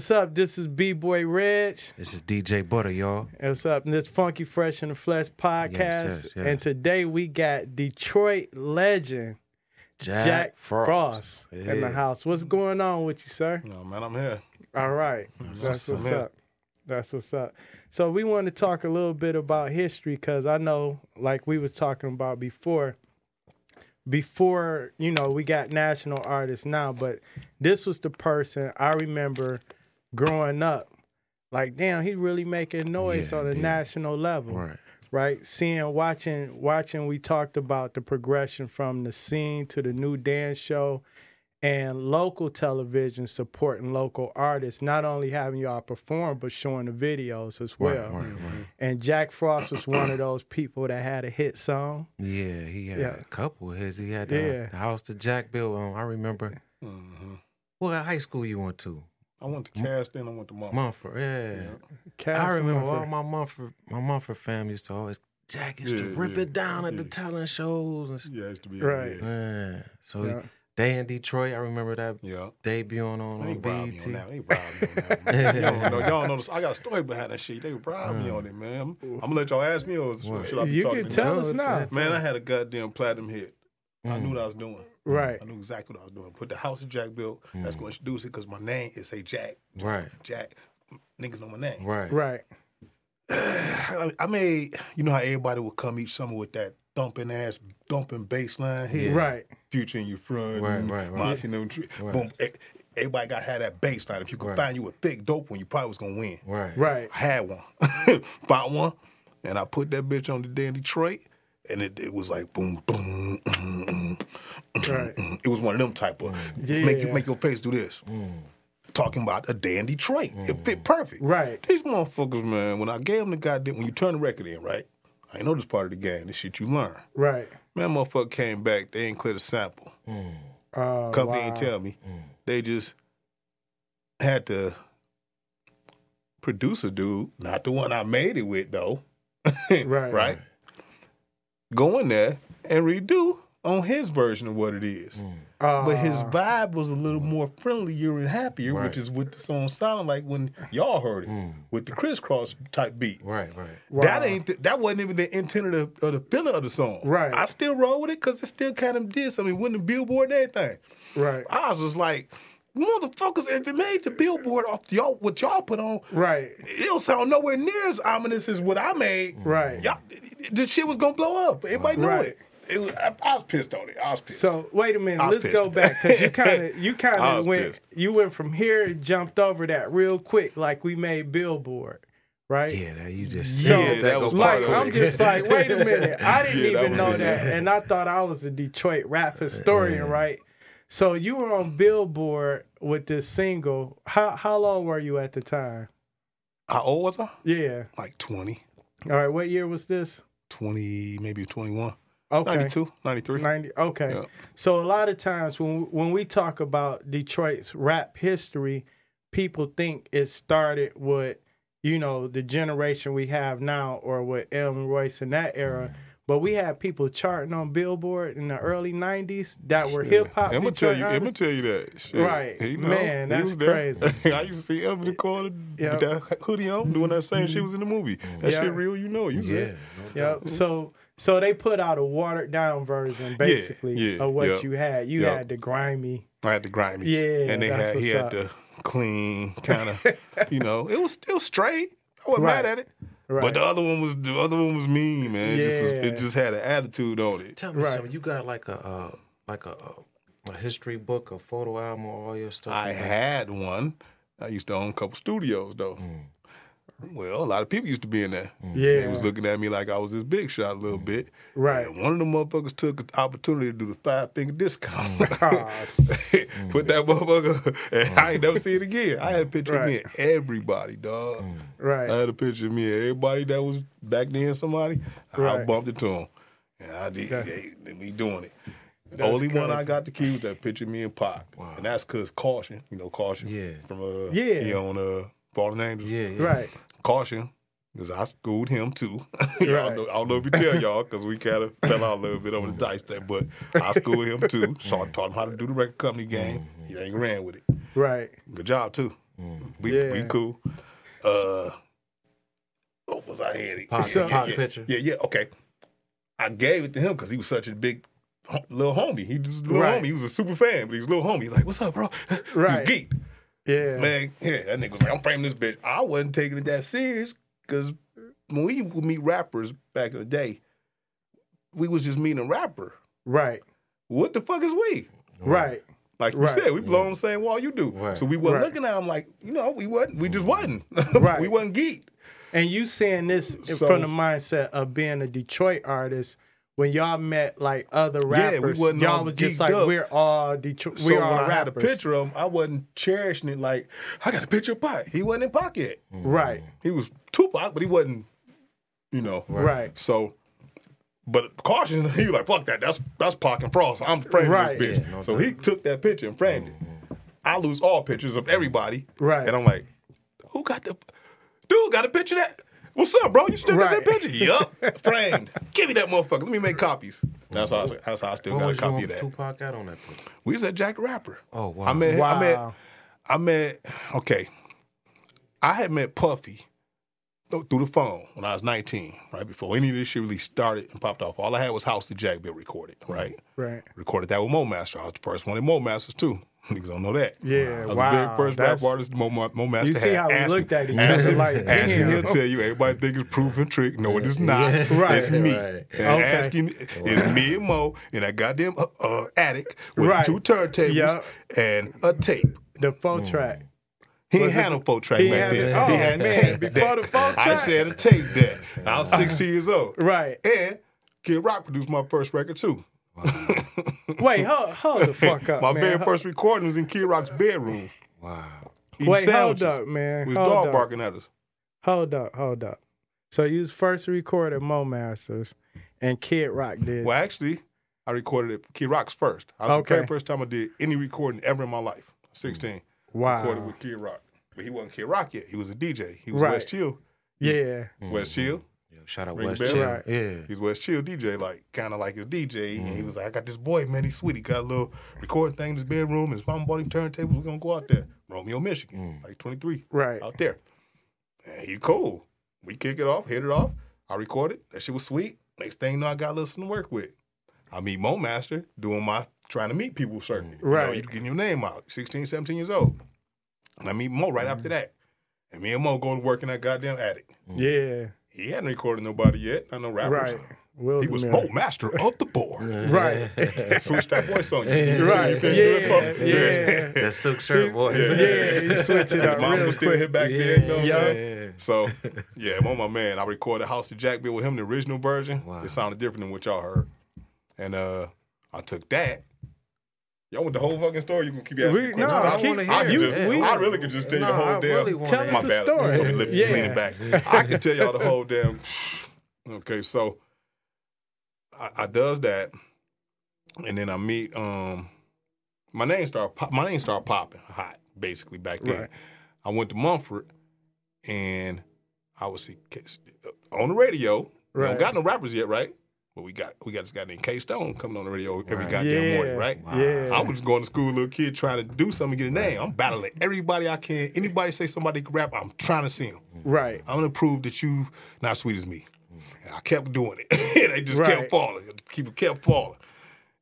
What's up? This is B Boy Reg. This is DJ Butter, y'all. And what's up? And this Funky Fresh in the Flesh podcast. yes, yes. And today we got Detroit legend Jack, Jack Frost, Frost in the house. What's going on with you, sir? No, man, I'm here. All right. That's awesome, what's man. up. That's what's up. So we want to talk a little bit about history because I know, like we was talking about before, before you know we got national artists now, but this was the person I remember growing up. Like, damn, he really making noise Yeah, on a yeah. national level Right. right? Seeing, watching, watching. We talked about the progression from the scene to the new dance show, and local television supporting local artists. Not only having y'all perform, but showing the videos as well. Right, right, right. And Jack Frost was one of those people that had a hit song. Yeah, he had Yeah. a couple of his. He had the, Yeah. the house that Jack built. Um, I remember. hmm What high school you went to? I went to Cass, then I went to Mumford. Mumford. Yeah. Yeah. Cass I remember all Mumford. my Mumford, my Mumford fam used to always. Jack used to rip yeah, it down at the talent shows and stuff. Yeah, I used to be Right. Yeah. Man, so Yeah. they in Detroit. I remember that yeah. debuting on, They on robbed me BET. on that. They robbed me on that. Man. y'all, know, y'all know this. I got a story behind that shit. They robbed me on it, man. I'm, I'm gonna let y'all ask me or What? should I be You talking can to tell you? us now. Man, I had a goddamn platinum hit. I Mm. knew what I was doing. Right. I knew exactly what I was doing. Put the house of Jack built. That's Mm. gonna introduce it because my name is say Jack. Right, Jack. Niggas know my name. right, Right. I made, you know how everybody would come each summer with that thumping ass, thumping bass line hit? Right. Future in your front, Right, right, right. Monty tri- Right. Boom. Everybody got had that bass line. If you could Right. find you a thick dope one, you probably was gonna win. right, Right. I had one, found one, and I put that bitch on the day in Detroit, and it, it was like boom, boom. mm, mm, Right. mm. It was one of them type of Yeah. make you make your face do this. Mm. Talking about a day in Detroit, it fit perfect. Right. These motherfuckers, man, when I gave them the goddamn, when you turn the record in, right? I ain't know this part of the game. This shit you learn. Right. Man, motherfucker came back. They ain't clear the sample. Mm. Uh, Company wow. ain't tell me. Mm. They just had the producer dude, not the one I made it with though. Right. right? Go in there and redo on his version of what it is. Mm. Uh, But his vibe was a little more friendlier and happier, Right. which is what the song sounded like when y'all heard it Mm. with the crisscross type beat. Right, right. wow. That ain't th- that wasn't even the intent of the, of the feeling of the song. Right. I still roll with it because it still kind of did something. Winning the Billboard and everything. right. I was just like, motherfuckers, if it made the Billboard off y'all what y'all put on, Right. it'll sound nowhere near as ominous as what I made. Right. Y'all, the shit was gonna blow up. Everybody knew Right. it. it was, I, I was pissed on it. I was pissed. So wait a minute. Let's go back because you kind of you kind of went pissed. you went from here and jumped over that real quick, like we made Billboard, right? Yeah, that you just So, Yeah, that was like, part of I'm it. just like, wait a minute. I didn't Yeah, even was know in that, and I thought I was a Detroit rap historian, right? So you were on Billboard with this single. How how long were you at the time? How old was I? Yeah. Like 20, All right. What year was this? 20, maybe 21. Okay. 92, 93. 90 okay Yeah. so a lot of times when when we talk about detroit's rap history people think it started with you know the generation we have now or with m royce in that era mm. But we had people charting on billboard in the early 90s that were hip-hop I'm gonna tell you. I'm gonna tell you that. Shit. Right. He know. Man, He that's was crazy. I used to see him in the corner Yeah. with that hoodie on, doing that same shit was in the movie. That Yeah. shit real, you know. You yeah. good. no Yep. So so they put out a watered down version basically yeah, of what yeah, you had. You yeah. had the grimy. I had to grind me. Yeah, and they that's had he what's had up. the clean kind of, you know, it was still straight. I wasn't mad at it. Right. But the other one was the other one was mean, man. It, just, was- it just had an attitude on it. Tell me Right. something. You got like a uh, like a, a history book, a photo album, or all your stuff. I had one. I used to own a couple studios though. Mm. Well, a lot of people used to be in there. yeah. They was looking at me like I was this big shot a little bit. Right. And one of the motherfuckers took an opportunity to do the five finger discount. Ah, Put that motherfucker, and I ain't never see it again. I had a picture of me and everybody, dog. right. I had a picture of me and everybody that was back then somebody. Right. I bumped it to them. And I did, Yeah. they, they, me doing it. The That's only one I got to keep was that picture of me and Pac. Wow. And that's because Caution, you know, Caution. Yeah. From, uh, Yeah. He on uh, Fallen Angels. Yeah, yeah. Right. Caution. Because I schooled him too. Right. know, I don't know if you tell y'all because we kind of fell out a little bit over the dice thing, but I schooled him too. So I taught him how to do the record company game. He ain't ran with it. Right. Good job too. We Yeah. we cool. Uh, what was I had? Pop- pop yeah, picture. Yeah, yeah. Okay. I gave it to him because he was such a big little homie. He was a little Right. homie. He was a super fan, but he's a little homie. He's like, "What's up, bro?" Right. He's geek. Yeah. Man, yeah, that nigga was like, I'm framing this bitch. I wasn't taking it that serious because when we would meet rappers back in the day, we was just meeting a rapper. Right. What the fuck is we? Right. Like you Right. said, we belong on the same wall you do. Right. So we wasn't Right. looking at him like, you know, we wasn't. We just wasn't. Right. we wasn't geeked. And you saying this So- from the mindset of being a Detroit artist. When y'all met like other Yeah, we rappers, wasn't y'all was just like up. we're all Detroit. So we're when all I had a rappers. picture of him, I wasn't cherishing it like, I got a picture of Pac. He wasn't in Pac yet. Mm. Right. He was Tupac, but he wasn't, you know. Right. So, but caution, he was like, fuck that. That's that's Pac and Frost. I'm framing Right. this bitch. Yeah, no so he took that picture and framed it. I lose all pictures of everybody. Right. And I'm like, who got the dude got a picture of that? What's up, bro? You still got that picture? yup. Framed. Give me that motherfucker. Let me make copies. That's how I, that's how I still What got a was you copy on of that. Tupac out on that picture? We was at Jack the Rapper. Oh wow. I met I met Wow. I met okay. I had met Puffy th- through the phone when I was 19, right before any of this shit really started and popped off. All I had was House the Jack Bill recorded, right? Right. Recorded that with Mo Master. I was the first one in Mo Masters too. Niggas don't know that. Yeah, I was wow, the very first that's- rap artist Mo, Mo Master You see had. how we looked at each ask other like, ask him, damn. he'll tell you everybody think it's proof and trick. No, it is not. Right. It's me. Right. And Okay. ask him, it's me and Mo in that goddamn uh, uh, attic with Right. two turntables Yup. and a tape. The four track. He ain't had it- no four track back then. oh, he had man, tape. before deck. the four I said a tape deck. I was 16 years old. Right. And Kid Rock produced my first record too. Wait, hold, hold the fuck up, my man. very first recording was in Kid Rock's bedroom. Wow. eating Wait, hold up, man. With his Hold dog up. barking at us. Hold up, hold up. So you was first recorded Mo Masters, and Kid Rock did. Well, actually, I recorded it Kid Rock's first. I was Okay. the very first time I did any recording ever in my life. 16. wow. Recorded with Kid Rock. But he wasn't Kid Rock yet. He was a DJ. He was Right. West Chill. Yeah. West Chill. Yo, shout out Ring West bell? Chill. Right. Yeah. He's West Chill DJ, like kind of like his DJ. And Mm. he was like, I got this boy, man. He's sweet. He got a little recording thing in his bedroom. His mom bought him turntables. We're gonna go out there, Romeo, Michigan, like 23, Right. out there. And he cool. We kick it off, hit it off. I recorded. That shit was sweet. Next thing you know, I got a little something to work with. I meet Mo Master doing my trying to meet people circuit. You know, Right. you getting your name out. 16, 17 years old. And I meet Mo right after Mm. that. And me and Mo go to work in that goddamn attic. Yeah. He hadn't recorded nobody yet. Not no rappers. Right. Will He was Miller. Mo Master of the board. Right. Switch that voice on you. You see- Right. you see him Yeah, do yeah. That silk shirt boys. Yeah. yeah, you switch it His up mom real was still quick. hit back Yeah. then. You know what I'm Yeah. saying? So, yeah, Mo, my man. I recorded House to Jack Bill with him, the original version. Wow. It sounded different than what y'all heard. And uh, I took that. Y'all want the whole fucking story? You can keep asking We- me questions. no, I, keep- wanna I hear just- we- I really could just tell you the whole I damn. really Tell hear us my the bad. story. Told me li- Yeah. leaning back. I can tell y'all the whole damn. Okay, so I, I does that, and then I meet. Um, my name start. Pop, my name started popping hot basically back then. Right. I went to Mumford, and I was see on the radio. We Right. don't got no rappers yet, right? But we got we got this guy named K Stone coming on the radio every Right. goddamn Yeah. morning, right? Yeah. I was just going to school, little kid, trying to do something, get a name. I'm battling everybody I can. Anybody say somebody can rap, I'm trying to see them. Right. I'm gonna prove that you not as sweet as me. And I kept doing it. and they just Right. kept falling. Keep kept falling.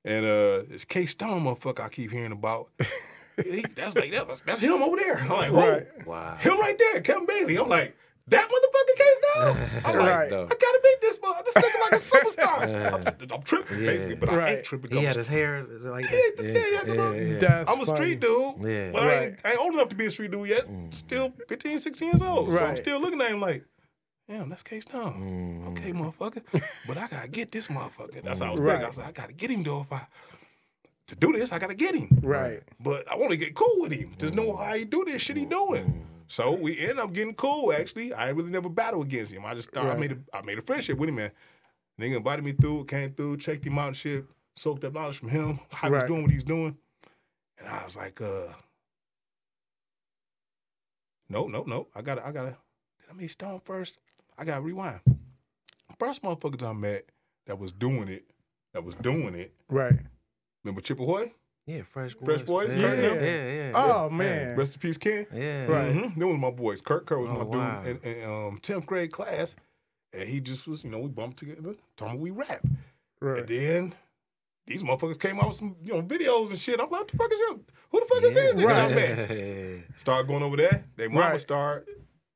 And uh this K Stone motherfucker I keep hearing about. he- that's like that's, that's him over there. I'm like, whoa, Right. Wow. him right there, Kevin Bailey. I'm like, that motherfucker K Stone. I'm like, Right. I gotta beat this mother. This nigga like a superstar. I'm, I'm tripping Yeah. basically, but I ain't tripping. He I'm had his hair like Yeah, that. yeah, yeah, yeah, yeah. That's I'm a street funny. dude, Yeah. but I, ain't, I ain't old enough to be a street dude yet. Still 15, 16 years old. So I'm Right. still looking at him like, damn, that's K Stone. Mm. Okay, motherfucker. but I gotta get this motherfucker. That's how I was Right. thinking. I said, I gotta get him though. If I to do this, I gotta get him. Right. But I want to get cool with him. Just know how he do this shit he doing. So we end up getting cool. Actually, I ain't really never battle against him. I just thought I made a I made a friendship with him, man. Nigga invited me through, came through, checked him out and shit, soaked up knowledge from him, how Right. was doing what he's doing. And I was like, uh, no, no, no. I gotta, I gotta, did I meet Stone first? I gotta rewind. First motherfuckers I met that was doing it, that was doing it. Right. Remember Chippewa? Yeah, Fresh Boys. Fresh Boys, Yeah, Kurt yeah, yeah. yeah, Oh yeah. man. Rest in peace, Ken. Yeah. Right. Mm-hmm. Them was my boys. Kurt Kerr was Oh, my wow. dude in, in um, 10th grade class. And he just was, you know, we bumped together, talking we rap. Right. And then these motherfuckers came out with some, you know, videos and shit. I'm like, what the fuck is you? Who the fuck is this nigga? Right. I met. Started going over there. They mama Right. started.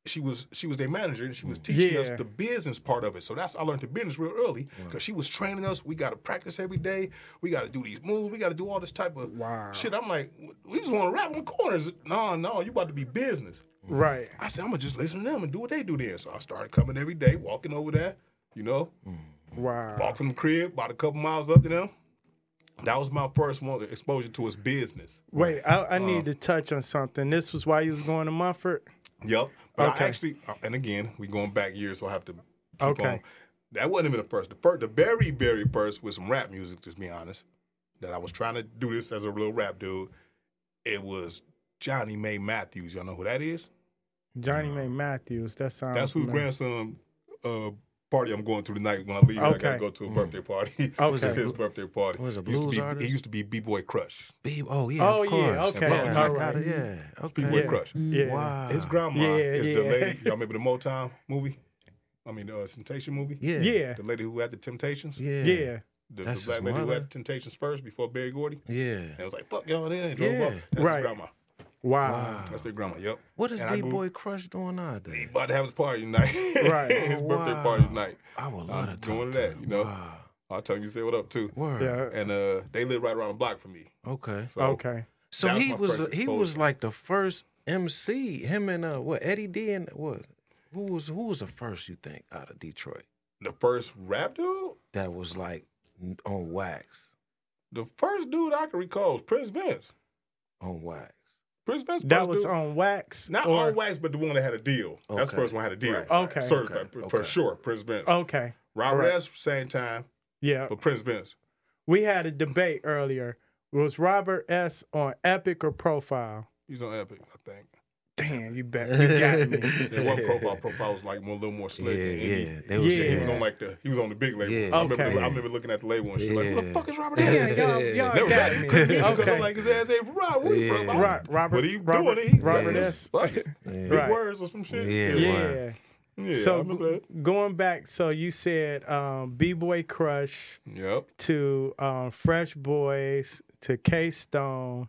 She was she was their manager and she was mm. teaching us the business part of it. So that's I learned the business real early because she was training us. We got to practice every day. We got to do these moves. We got to do all this type of Wow. shit. I'm like, we just want to rap in the corners. No, no, you about to be business. Mm-hmm. Right. I said, I'm gonna just listen to them and do what they do then. So I started coming every day, walking over there, you know, mm-hmm. Wow. walk from the crib, about a couple miles up to them. That was my first one exposure to his business. Wait, I, I Uh. need to touch on something. This was why you was going to Mumford. Yep. But Okay. I actually, uh, and again, we going back years, so I have to keep Okay. on. That wasn't even the first. The first, the very, very first was some rap music. Just be honest, that I was trying to do this as a real rap dude. It was Johnnie Mae Matthews. Y'all know who that is? Johnnie Mae Matthews. That sounds. That's whose familiar. grandson uh, party I'm going to tonight. When I leave, I gotta go to a birthday party. Oh, Okay. it's his birthday party. Was it He used to blues be, artist? He used to be B Boy Crush. B- oh yeah. Oh, of yeah, course. okay, Yeah, I all got right. it. Yeah. B Boy Yeah. Crush. Yeah. Wow. His grandma Yeah, is the lady. Y'all remember the Motown movie? I mean, the uh, Temptation movie. Yeah. Yeah. The lady who had the Temptations. Yeah. Yeah. The, the black his lady who had the Temptations first before Berry Gordy. Yeah. And it was like, fuck y'all there and drove Yeah. up. That's Right. his grandma. Wow. Wow. That's their grandma. Yep. What is And I B grew- Boy Crush doing He about to have his party tonight. Right. his Oh, birthday party tonight. I would love I'm to doing talk to that, him. you know. Wow. I'll tell you, say what up too. Word. Yeah. And uh, they live right around the block from me. Okay. So Okay. So was he was first he was like the first MC. Him and uh what Eddie D and what? Who was who was the first you think out of Detroit the first rap dude, that was like on wax the first dude I can recall was Prince Vince. on wax? Prince Vince. That was dude. on wax. Not or- on wax, but the one that had a deal. That's the first one that had a deal. Right, Okay. Certified, Okay, for okay. sure. Prince Vince. Okay. Robert right. S. Same time, Yeah. but Prince Vince. We had a debate earlier. Was Robert S on Epic or Profile? He's on Epic, I think. Damn, you bet. You got me. Yeah, one profile. Profile was like a little more slick. and indie. yeah. They was, Yeah. He was on like the he was on the big label. Yeah. I, remember, Okay. I remember looking at the label and shit like, "What the fuck is Robert Damn, S?" y'all, y'all Never got got me. Because I'm Okay. like his ass ain't Rob. Where you from? Yeah. Right, Robert. But he Robert, doing it. He Robert yeah, S. Fuck it. Yeah. Big words or some shit. Yeah, Yeah. Yeah, I so remember that. going back, so you said um, B Boy Crush Yep. to um, Fresh Boys to K Stone,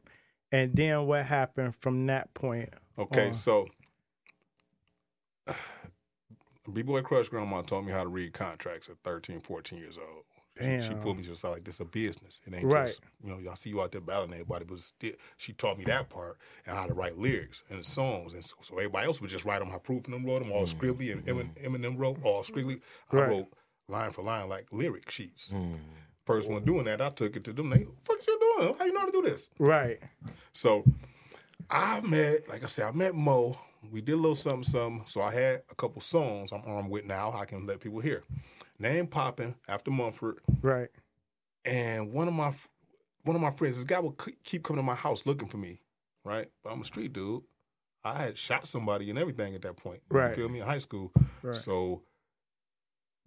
and then what happened from that point? Okay, on? so B Boy Crush Grandma taught me how to read contracts at 13, 14 years old. She, she pulled me to the side like this is a business. It ain't Right. just you know, y'all see you out there battling everybody, but still, she taught me that part and how to write lyrics and songs. And so, so everybody else would just write them. How Proof and them wrote them all scribbly and Emin- Eminem wrote all scribbly. I wrote line for line like lyric sheets. Mm. First one doing that, I took it to them. They, fuck you How you know how to do this? Right. So I met, like I said, I met Mo. We did a little something, something. So I had a couple songs I'm armed with now. I can let people hear. Name popping after Mumford, Right. and one of my one of my friends, this guy would keep coming to my house looking for me, right? But I'm a street dude. I had shot somebody and everything at that point. Right. You feel me? In high school. Right. So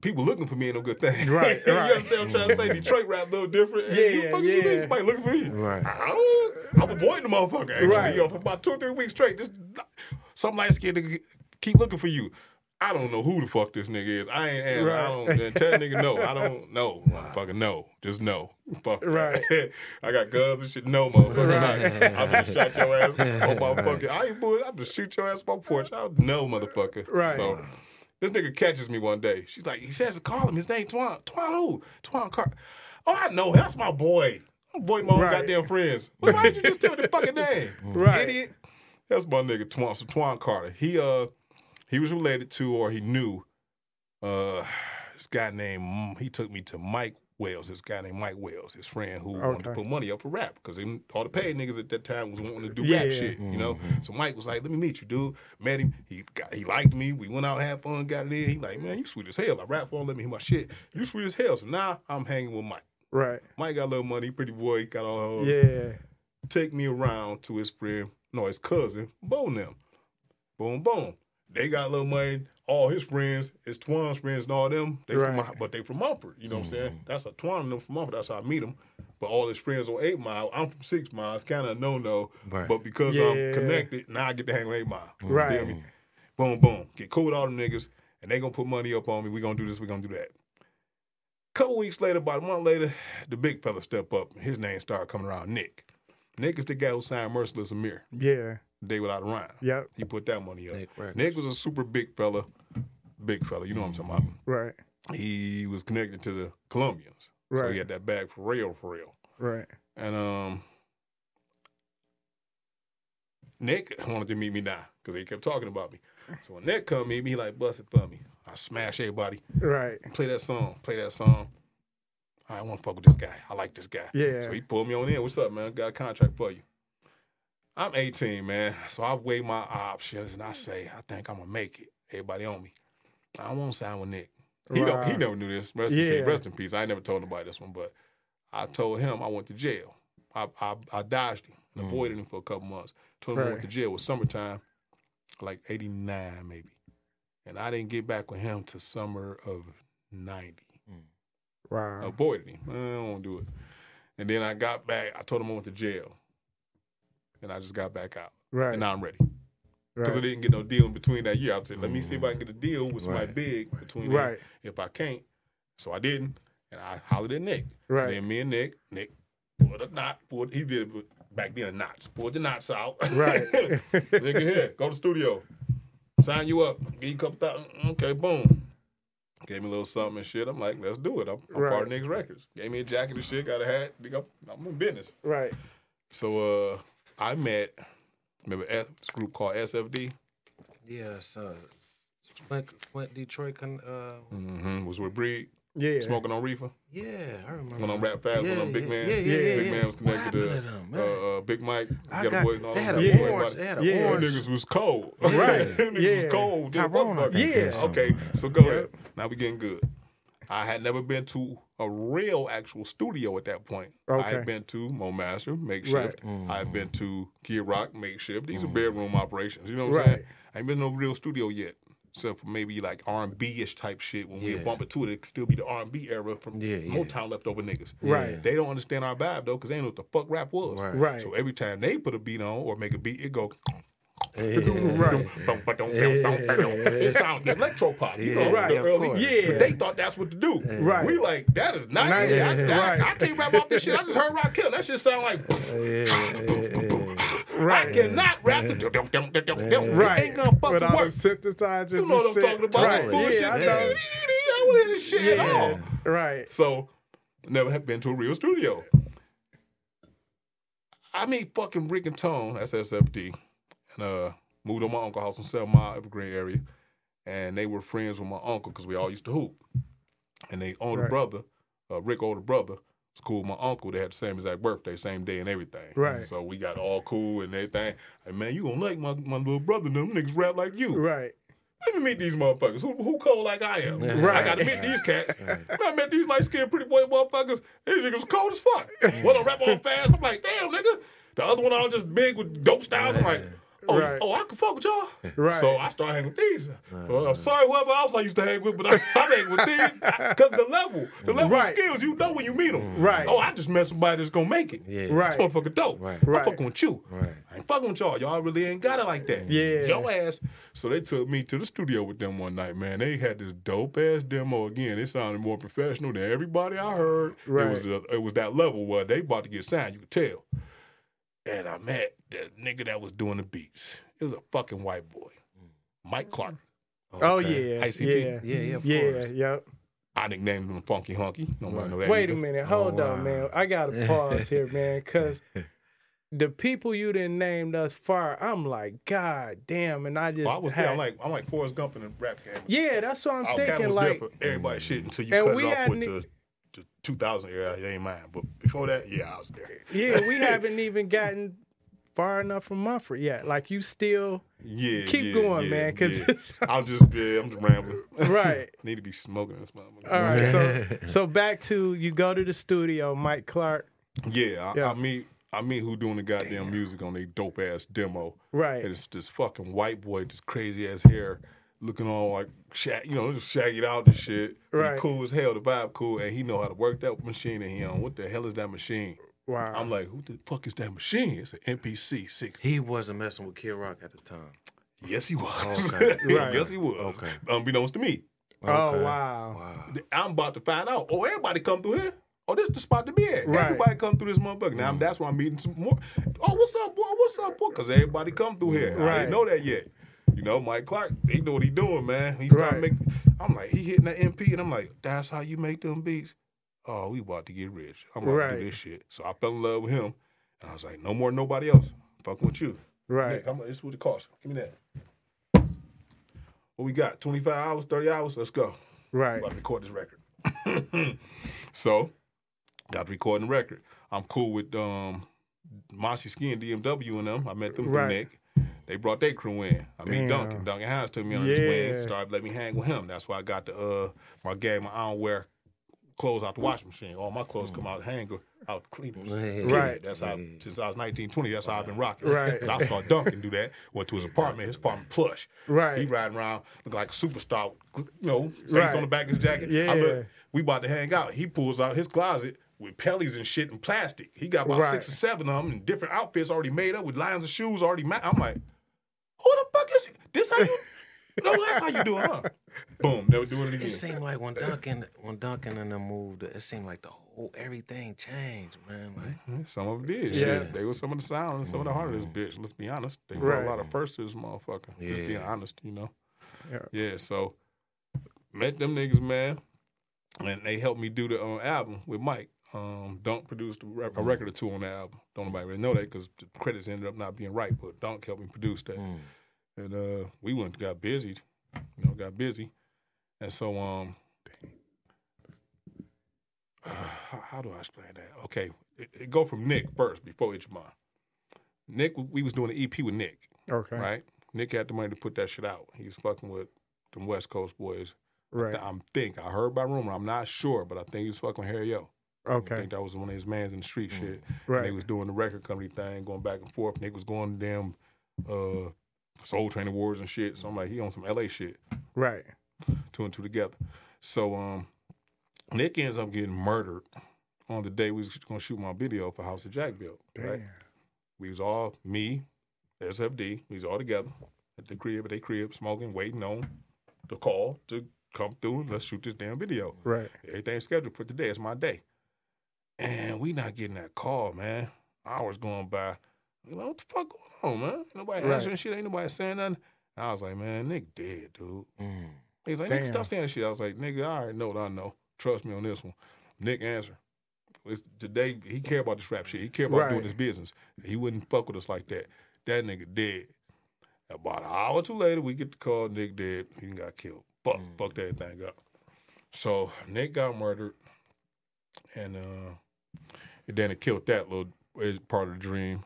people looking for me ain't no good thing. Right, you right. understand what I'm trying to say? Detroit rap a little different. Yeah, Hey, you fuck you yeah. mean somebody looking for me? Right. I, I'm avoiding the motherfucker. Actually, Right. you know, for about two or three weeks straight. Just some light skinned nigga keep looking for you. I don't know who the fuck this nigga is. I ain't. Right. I don't. Right. Tell that nigga no. I don't know. Motherfucker, no. Just no. Fuck. Right. I got guns and shit. No, motherfucker. Right. I'm gonna shot your ass on my fucking. I ain't bull. I'm gonna shoot your ass on my porch. I don't know, motherfucker. Right. So. This nigga catches me one day. She's like, he says to call him. His name Twan. Twan who? Twan Car. Oh, I know. him. That's my boy. I'm boy my own Right. goddamn friends. Well, why did you just tell me the fucking name? Right. Idiot. That's my nigga Twan. So Twan Carter. He uh he was related to or he knew uh this guy named he took me to Mike Wells, this guy named Mike Wells, his friend who wanted to put money up for rap because all the paid niggas at that time was wanting to do Yeah. rap shit, you know. Mm-hmm. So Mike was like, "Let me meet you, dude." Met him. He got he liked me. We went out had fun, got it in. He like, "Man, you sweet as hell." I rap for him, let me hear my shit. You sweet as hell. So now I'm hanging with Mike. Right. Mike got a little money, pretty boy. He got all Yeah. take me around to his friend, no, his cousin, Bo and them. Boom, boom. They got a little money. All his friends, his Twan's friends and all them, they from my, but they from Mumford. You know what I'm saying? Mm-hmm. That's a Twan and them from Mumford. That's how I meet them. but all his friends on Eight Mile. I'm from Six Mile. It's kind of no no. Right. But because Yeah. I'm connected, now I get to hang with Eight Mile. You Right. feel me? Boom, boom. Get cool with all them niggas, and they gonna put money up on me. We gonna do this. We gonna do that. Couple weeks later, about a month later, the big fella step up. His name started coming around. Nick. Nick is the guy who signed Merciless Amir. Yeah. Day without a rhyme. Yep. He put that money up. Nick Nick was a super big fella. Big fella. You know what I'm talking about. Right. He was connected to the Colombians. So he had that bag for real, for real. Right. And um, Nick wanted to meet me now because he kept talking about me. So when Nick come meet me, he like bust it for me. I smash everybody. Right. Play that song. Play that song. I want to fuck with this guy. I like this guy. Yeah. So he pulled me on in. What's up, man? Got a contract for you. I'm 18, man. So I weigh my options and I say, I think I'm gonna make it. Everybody on me. I won't sign with Nick. He don't, he never knew this. Rest in Yeah. peace. Rest in peace. I never told nobody this one, but I told him I went to jail. I I, I dodged him and mm. avoided him for a couple months. Told him I went to jail. It was summertime, like '89 maybe, and I didn't get back with him till summer of '90 Wow. avoided him. I don't want to do it. And then I got back. I told him I went to jail, and I just got back out. Right. And now I'm ready because I didn't get no deal in between that year. I said, let me see if I can get a deal with somebody Right. big between Right. then. If I can't, so I didn't, and I hollered at Nick. So Right. then me and Nick, Nick pulled a knot. Pulled, he did it back then, a knots. Pulled the knots out. Right. Nigga, here, go to the studio. Sign you up. Give you a couple thousand. Okay, boom. Gave me a little something and shit. I'm like, let's do it. I'm, I'm part of Nick's records. Gave me a jacket and shit. Got a hat. Nigga, I'm in business. Right. So uh, I met. Remember S- this group called SFD? Yeah, so Flint, Flint Detroit, con, uh, Mm-hmm. Was with Breed Yeah. smoking on reefer. yeah, I remember. Went on Rap Fast. yeah, went on Big yeah, Man. Yeah, yeah, Yeah. yeah. Big yeah. Man was connected to happened them, uh, uh, Big Mike. I Got got, a boys and all they had a niggas. Yeah. orange. They had a Yeah. Orange. niggas was cold. Right. Them niggas Yeah. was cold. Tyrone, I think Yeah. Okay, so go Yep. ahead. Now we getting good. I had never been to a real actual studio at that point. I Okay. had been to Mo Master, Makeshift. Mm-hmm. I had been to Kid Rock, Makeshift. These are bedroom operations. You know what I'm Right. saying? I ain't been to no real studio yet. Except for maybe like R and B ish type shit. When we Yeah. bump into it, it could still be the R and B era from Yeah, yeah. Motown leftover niggas. Right. They don't understand our vibe though, because they don't know what the fuck rap was. Right. Right. So every time they put a beat on or make a beat, it go. Right. It sounds electro pop, you know, Right. Yeah. But they thought that's what to do. Right. We like that is not. It. I, I- Right. I, can't rap off this shit. I just heard Rock Kill. That shit sound like. Yeah, yeah, yeah. Right. I cannot rap. the. Right. It ain't gonna fucking With all work. the synthesizers You know what I'm shit. talking about? Right. That bullshit. Yeah, I I know. don't hear this shit at all. Yeah. Right. So, never have been to a real studio. I meet fucking Rick and Tone, that's SFD, and uh, moved to my uncle's house in Seven Mile, Evergreen area, and they were friends with my uncle because we all used to hoop. And they older Right. brother, uh, Rick older brother, was cool with my uncle. They had the same exact birthday, same day and everything. Right. So we got all cool and everything. Hey man, you gonna like my, my little brother? Them niggas rap like you. Right. Let me meet these motherfuckers. Who who cold like I am? Right. I gotta meet these cats. Man, I met these light skinned pretty boy motherfuckers. These niggas cold as fuck. One don't rap on fast. I'm like, damn nigga. The other one all just big with dope styles. I'm like, oh, Right. oh, I can fuck with y'all. Right. So I started hanging with uh-huh. these. Uh, well, I'm sorry, whoever else I used to hang with, but I, I'm hanging with these because the level, the level Right. of skills, you know when you meet them. Mm. Right. Oh, I just met somebody that's gonna make it. Yeah. Right. This motherfucker dope. Right. I'm Right. fucking with you. Right. I ain't fucking with y'all. Y'all really ain't got it like that. Yeah. Your ass. So they took me to the studio with them one night, man. They had this dope ass demo again. It sounded more professional than everybody I heard. It was a, it was that level where they about to get signed, you could tell. And I met the nigga that was doing the beats. It was a fucking white boy. Mm. Mike Clark. Oh Okay. yeah. ICP? Yeah. Yeah, yeah, of Yeah. course. Yep. I nicknamed him Funky Hunky. Nobody Right. know that. Wait a minute. Hold Oh, on, wow. man. I gotta pause here, man, because the people you didn't name thus far, I'm like, God damn, and I just Well, I was had, there. I'm like, I'm like Forrest Gump in the rap game. yeah, that's what I'm Outkast thinking. was Like, there for everybody shit until you And cut we it off with the, the 2000 era. It ain't mine. But before that, yeah, I was there. yeah, we haven't even gotten far enough from Mumford yet. Like, you still Yeah, keep yeah, going, yeah, man, because yeah. I'm just, yeah, I'm just rambling. right. Need to be smoking this motherfucker. All right, so so back to you go to the studio, Mike Clark. Yeah, I, Yeah. I meet, I meet who doing the goddamn music on a dope ass demo. Right. And it's this fucking white boy, this crazy ass hair, looking all like shag, you know, just shagged out and shit. But he Right. cool as hell. The vibe cool, and he know how to work that machine. And he on what the hell is that machine? Wow. I'm like, who the fuck is that machine? It's an MPC six. He wasn't messing with Kid Rock at the time. Yes, he was. Okay. Right. yes, he was. Okay. Unbeknownst to me, oh wow. Wow. I'm about to find out. Oh, everybody come through here. Oh, this the spot to be at. Right. Everybody come through this motherfucker. Now Mm. that's why I'm meeting some more. Oh, what's up, boy? What's up, boy? Because everybody come through here. I didn't know that yet. You know, Mike Clark, he know what he doing, man. He started Right. making. I'm like, he hitting that MP, and I'm like, that's how you make them beats. Oh, we about to get rich. I'm about to do this shit. So I fell in love with him, and I was like, no more nobody else. Fucking with you. Right. Nick, much? This is what it costs. Give me that. What we got? 25 hours, 30 hours? Let's go. Right. about to record this record. so, got to record the record. I'm cool with um, Mossy Ski and DMW and them. I met them through Right. Nick. They brought their crew in. I mean, Damn. Duncan. Duncan Hines took me under his wings, Yeah. started letting me hang with him. That's why I got the uh, my game. My I don't wear clothes out the washing machine. All my clothes come out the hanger, out the cleaners. Right. That's how since I was 19, 20, that's how I've been rocking. Right. And I saw Duncan do that. Went to his apartment. His apartment plush. Right. He riding around looking like a superstar. You know, face Right. on the back of his jacket. Yeah. I look, we about to hang out. He pulls out his closet with pellies and shit and plastic. He got about Right. six or seven of them in different outfits already made up with lines of shoes already. Ma- I'm like, who the fuck is he? This how you? no, that's how you do it, huh? Boom, never doing it again. It seemed like when Duncan, when Duncan and them moved, it seemed like the whole everything changed, man. Like Yeah, Some of them did. Yeah. Shit. They were some of the sound and some of the heart of this bitch. Let's be honest. They brought Right. a lot of firsts to this motherfucker. Yeah. Just being Yeah. honest, you know. Yeah. Yeah. So met them niggas, man, and they helped me do the uh, album with Mike. Um, Dunk produced a, rep- a record or two on the album. Don't nobody really know that because the credits ended up not being right, but Dunk helped me produce that. mm, And uh, we went and got busy, you know, got busy. And so, um, how, how do I explain that? Okay, it, it go from Nick first before Ichiban. Nick, we was doing an EP with Nick, Okay. right? Nick had the money to put that shit out. He was fucking with them West Coast boys. Right. I'm think I heard by rumor. I'm not sure, but I think he was fucking with Harry-O. I Okay. think that was one of his mans in the street shit. And they was doing the record company thing, going back and forth. Nick was going to damn uh, Soul Train Awards and shit. So I'm like, he on some LA shit, Right. two and two together. So um, Nick ends up getting murdered on the day we was gonna shoot my video for House of Jack built. Right? Damn. We was all me, SFD. We was all together at the crib, at their crib, smoking, waiting on the call to come through and let's shoot this damn video. Right. Everything's scheduled for today. It's my day. And we not getting that call, man. Hours going by. You know, what the fuck going on, man? Ain't nobody Right. answering shit. Ain't nobody saying nothing. I was like, man, Nick dead, dude. mm. He's like, Nick, Damn. stop saying shit. I was like, nigga, I already know what I know. Trust me on this one. Nick answer. It's today he care about this rap shit. He care about Right. doing his business. He wouldn't fuck with us like that. That nigga dead. About an hour or two later, we get the call. Nick dead. He got killed. Fuck, Mm. fucked everything up. So Nick got murdered, and uh, and then it killed that little part of the dream.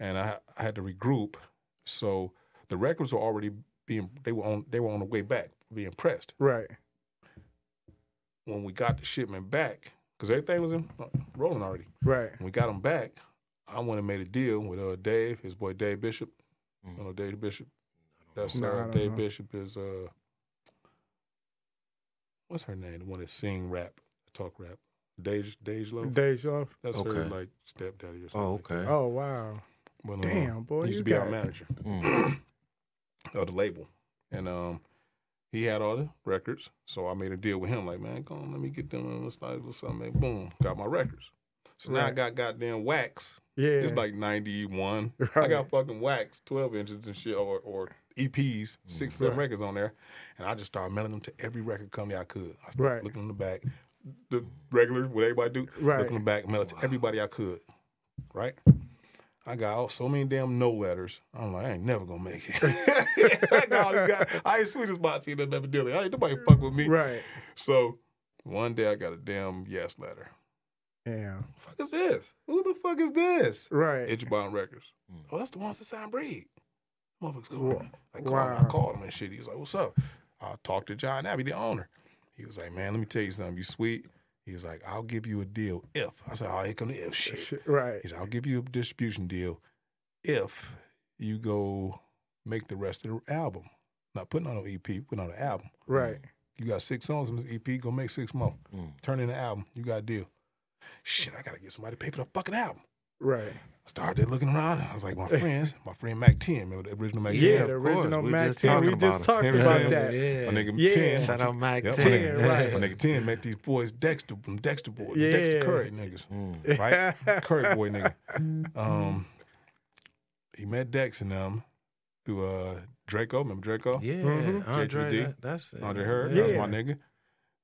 And I, I had to regroup. So the records were already being they were on they were on the way back being pressed. Right. When we got the shipment back, because everything was in rolling already. Right. When we got them back, I went and made a deal with uh, Dave, his boy Dave Bishop. Mm. You know Dave Bishop. That's No, uh, Dave know. Bishop is uh, what's her name? The one that sing rap, talk rap. Dej Dej Loaf. Days off. That's her Okay. like stepdaddy or something. Oh, okay. Oh wow. But, uh, Damn, boy, he used you to be our manager Mm. of the label, and um, he had all the records. So I made a deal with him, like, man, come on, let me get them. Let's like or something. man. Boom, got my records. So now I got goddamn wax. Yeah. It's like ninety one. I got fucking wax, twelve inches and shit, or or EPs, six seven Right. records on there, and I just started mailing them to every record company I could. I started Right. looking on the back, the regular what everybody do. Right. Look on the back, mail it to everybody I could. Right. I got all, so many damn no letters. I'm like, I ain't never gonna make it. I, got all these guys- I ain't sweet as Motsy that never did it. I ain't nobody fuck with me. Right. So one day I got a damn yes letter. Yeah. fuck is this? Who the fuck is this? Right. Ichiban Records. Mm. Oh, that's the ones that signed Breed. Motherfuckers called Wa- me. Like, called, I called him and shit. He was like, what's up? I talked to John Abbey, the owner. He was like, man, let me tell you something. You sweet. He was like, I'll give you a deal if. I said, oh, here come the if shit. Shit, Right. He said, I'll give you a distribution deal if you go make the rest of the album. not putting on an EP, putting on an album. Right. You got six songs in this EP, go make six more. Mm. Turn in the album, you got a deal. Shit, I gotta get somebody to pay for the fucking album. Right. I started looking around. I was like, my friends, my friend Mac 10, remember the original Mac 10? Yeah, of the original We Mac just 10. talking We about just him. talked Him about that. Yeah. My nigga Yeah. 10. Shout out Mac Yep, 10. my nigga, 10, right. my nigga 10 met these boys Dexter, from Dexter boys, Yeah. Dexter Curry niggas, Mm. right? Curry boy nigga. Um, he met Dex and them through uh, Draco. Remember Draco? Yeah, Mhm. Andre, JTD. that, that's it. Andre Heard, Yeah. that was my nigga.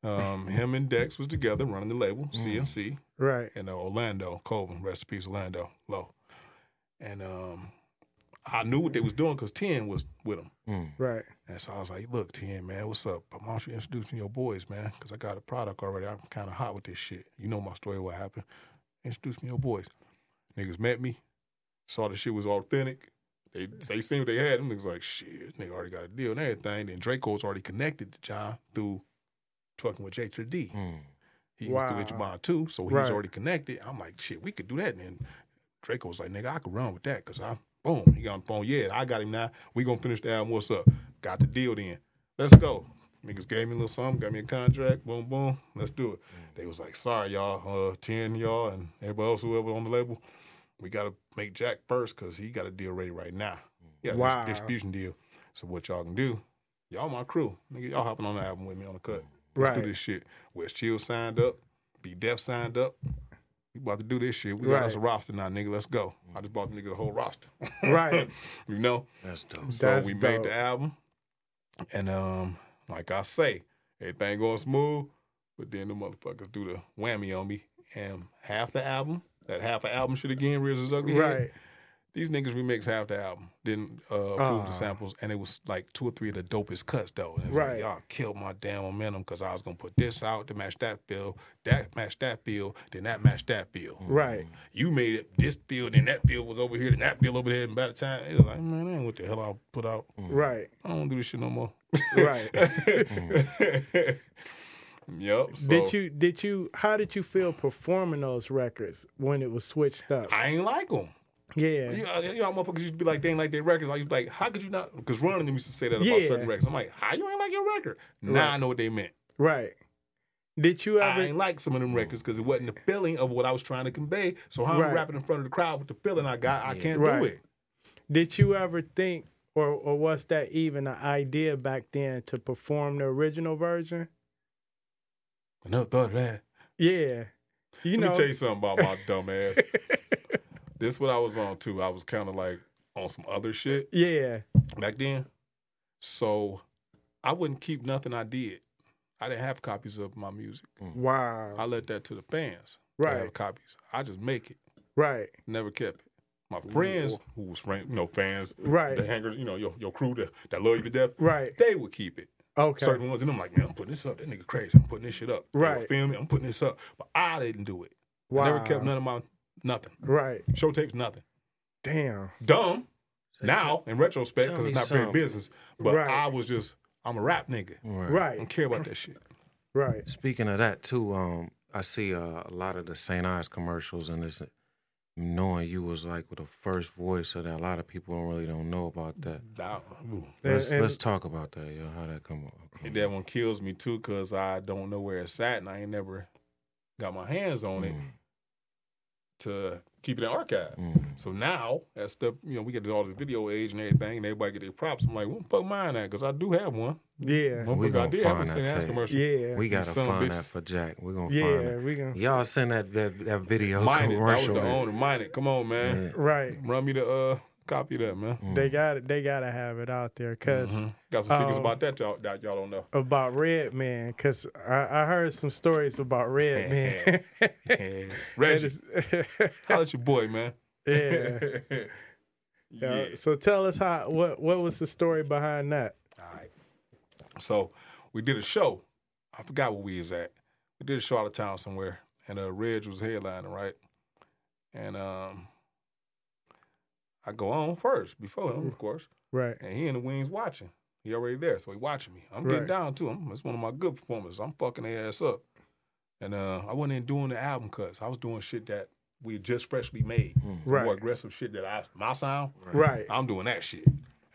Um, him and Dex was together running the label, Mm. CMC, Right. in uh, Orlando, Colvin, rest in peace, Orlando, low. And um, I knew what they was doing because 10 was with them. Mm. Right. And so I was like, look, 10, man, what's up? Why don't you introduce me to your boys, man? Because I got a product already. I'm kind of hot with this shit. You know my story, what happened. Introduce me to your boys. Niggas met me, saw the shit was authentic. They they seen what they had. Them niggas like, shit, nigga already got a deal and everything. Then Draco's already connected to John through trucking with J3D. Mm. He was Wow. through Ichiban too, so he Right. was already connected. I'm like, shit, we could do that. And then Draco was like, nigga, I could run with that because I, boom, he got on the phone. Yeah, I got him now. We gonna finish the album. What's up? Got the deal then. Let's go. Niggas gave me a little something, got me a contract. Boom, boom. Let's do it. Mm. They was like, sorry, y'all, uh, 10 y'all and everybody else, whoever on the label, we gotta make Jack first because he got a deal ready right now. Mm. Yeah, Wow. distribution deal. So what y'all can do? Y'all my crew. Nigga, y'all hopping on the album with me on the cut. Mm. Let's Right. do this shit. West Chill signed up. Be Def signed up. We about to do this shit. We got us a roster now, nigga. Let's go. I just bought the nigga the whole roster. Right. you know? That's dope. So That's we made the album. And um, like I say, everything going smooth. But then the motherfuckers do the whammy on me. And half the album, that half the album shit again, Reels is ugly. Head, Right. These niggas remixed half the album, didn't uh, approve Aw. the ah. samples, and it was like two or three of the dopest cuts though. And it's Right. like, y'all killed my damn momentum because I was gonna put this out to match that feel, that match that feel, then that match that feel. Mm. Right. You made it this feel, then that feel was over here, then that feel over there, and by the time it was like, man, that ain't what the hell I put out. Mm. Right. I don't do this shit no more. Right. Mm. yep. So did you did you how did you feel performing those records when it was switched up? I ain't like them. Yeah. You know, you know, how motherfuckers used to be like, they ain't like their records. I used to be like, how could you not? Because Ron and them used to say that about Yeah. certain records. I'm like, how you ain't like your record? Now Right. I know what they meant. Right. Did you ever? I ain't like some of them records because it wasn't the feeling of what I was trying to convey. So how I'm rapping in front of the crowd with the feeling I got, I can't Right. do it. did you ever think or or was that even an idea back then to perform the original version? I never thought of that. Yeah. You Let know me tell you something about my dumb ass. This what I was on too. I was kind of like on some other shit Yeah. back then. So I wouldn't keep nothing I did. I didn't have copies of my music. Mm. Wow. I Wow. let that to the fans. They have Right. copies. I just make it. Right. Never kept it. My friends who was friend, you know, fans, Right. the hangers, you know, your, your crew that, that love you to death, Right. they would keep it. Okay. Certain ones, and I'm like, man, I'm putting this up. That nigga crazy. I'm putting this shit up. They would Right. Feel me? I'm putting this up. But I didn't do it. Wow. I never kept none of my nothing. Right. Show tapes, nothing. Damn. Dumb So now in retrospect because it's not paid something. business. But Right. I was just, I'm a rap nigga. Right. I don't care about that shit. Right. Speaking of that too, um, I see uh, a lot of the St. Ides commercials, and this knowing you was like with the first voice so that. A lot of people don't really don't know about that. Now. Let's and- let's talk about that, yo. How that come up? And that one kills me too because I don't know where it's at and I ain't never got my hands on it Mm, to keep it in archive. mm. So now, as stuff, you know, we get all this video age and everything, and everybody get their props. I'm like, what the fuck mine at? Because I do have one. Yeah. Motherfucker, We I gonna did have a find that St. Ass tape. commercial. Yeah. We gotta find bitches. that for Jack. We're gonna find yeah. it. We can. Y'all send that that, that video Mine it. That was commercial. the owner. Mine it. Come on, man. Yeah. Right. Run me the uh, copy that, man. Mm. They got it. They gotta have it out there because Mhm. Got some secrets um, about that y'all, that y'all don't know. about Redman. Because I, I heard some stories about Red Man. Yeah. Reggie, That is- holla at your boy, man. yeah. yeah. yeah. So tell us how. What What was the story behind that? All right. So we did a show. I forgot where we was at. We did a show out of town somewhere, and uh, Reg was headlining, right? And um, I go on first before him, of course, Right. and he in the wings watching. He already there, so he watching me. I'm getting Right. down to him. It's one of my good performances. I'm fucking their ass up. And uh, I wasn't even doing the album cuts. I was doing shit that we had just freshly made. Mm. More Right. aggressive shit that I my sound. Right. I'm doing that shit.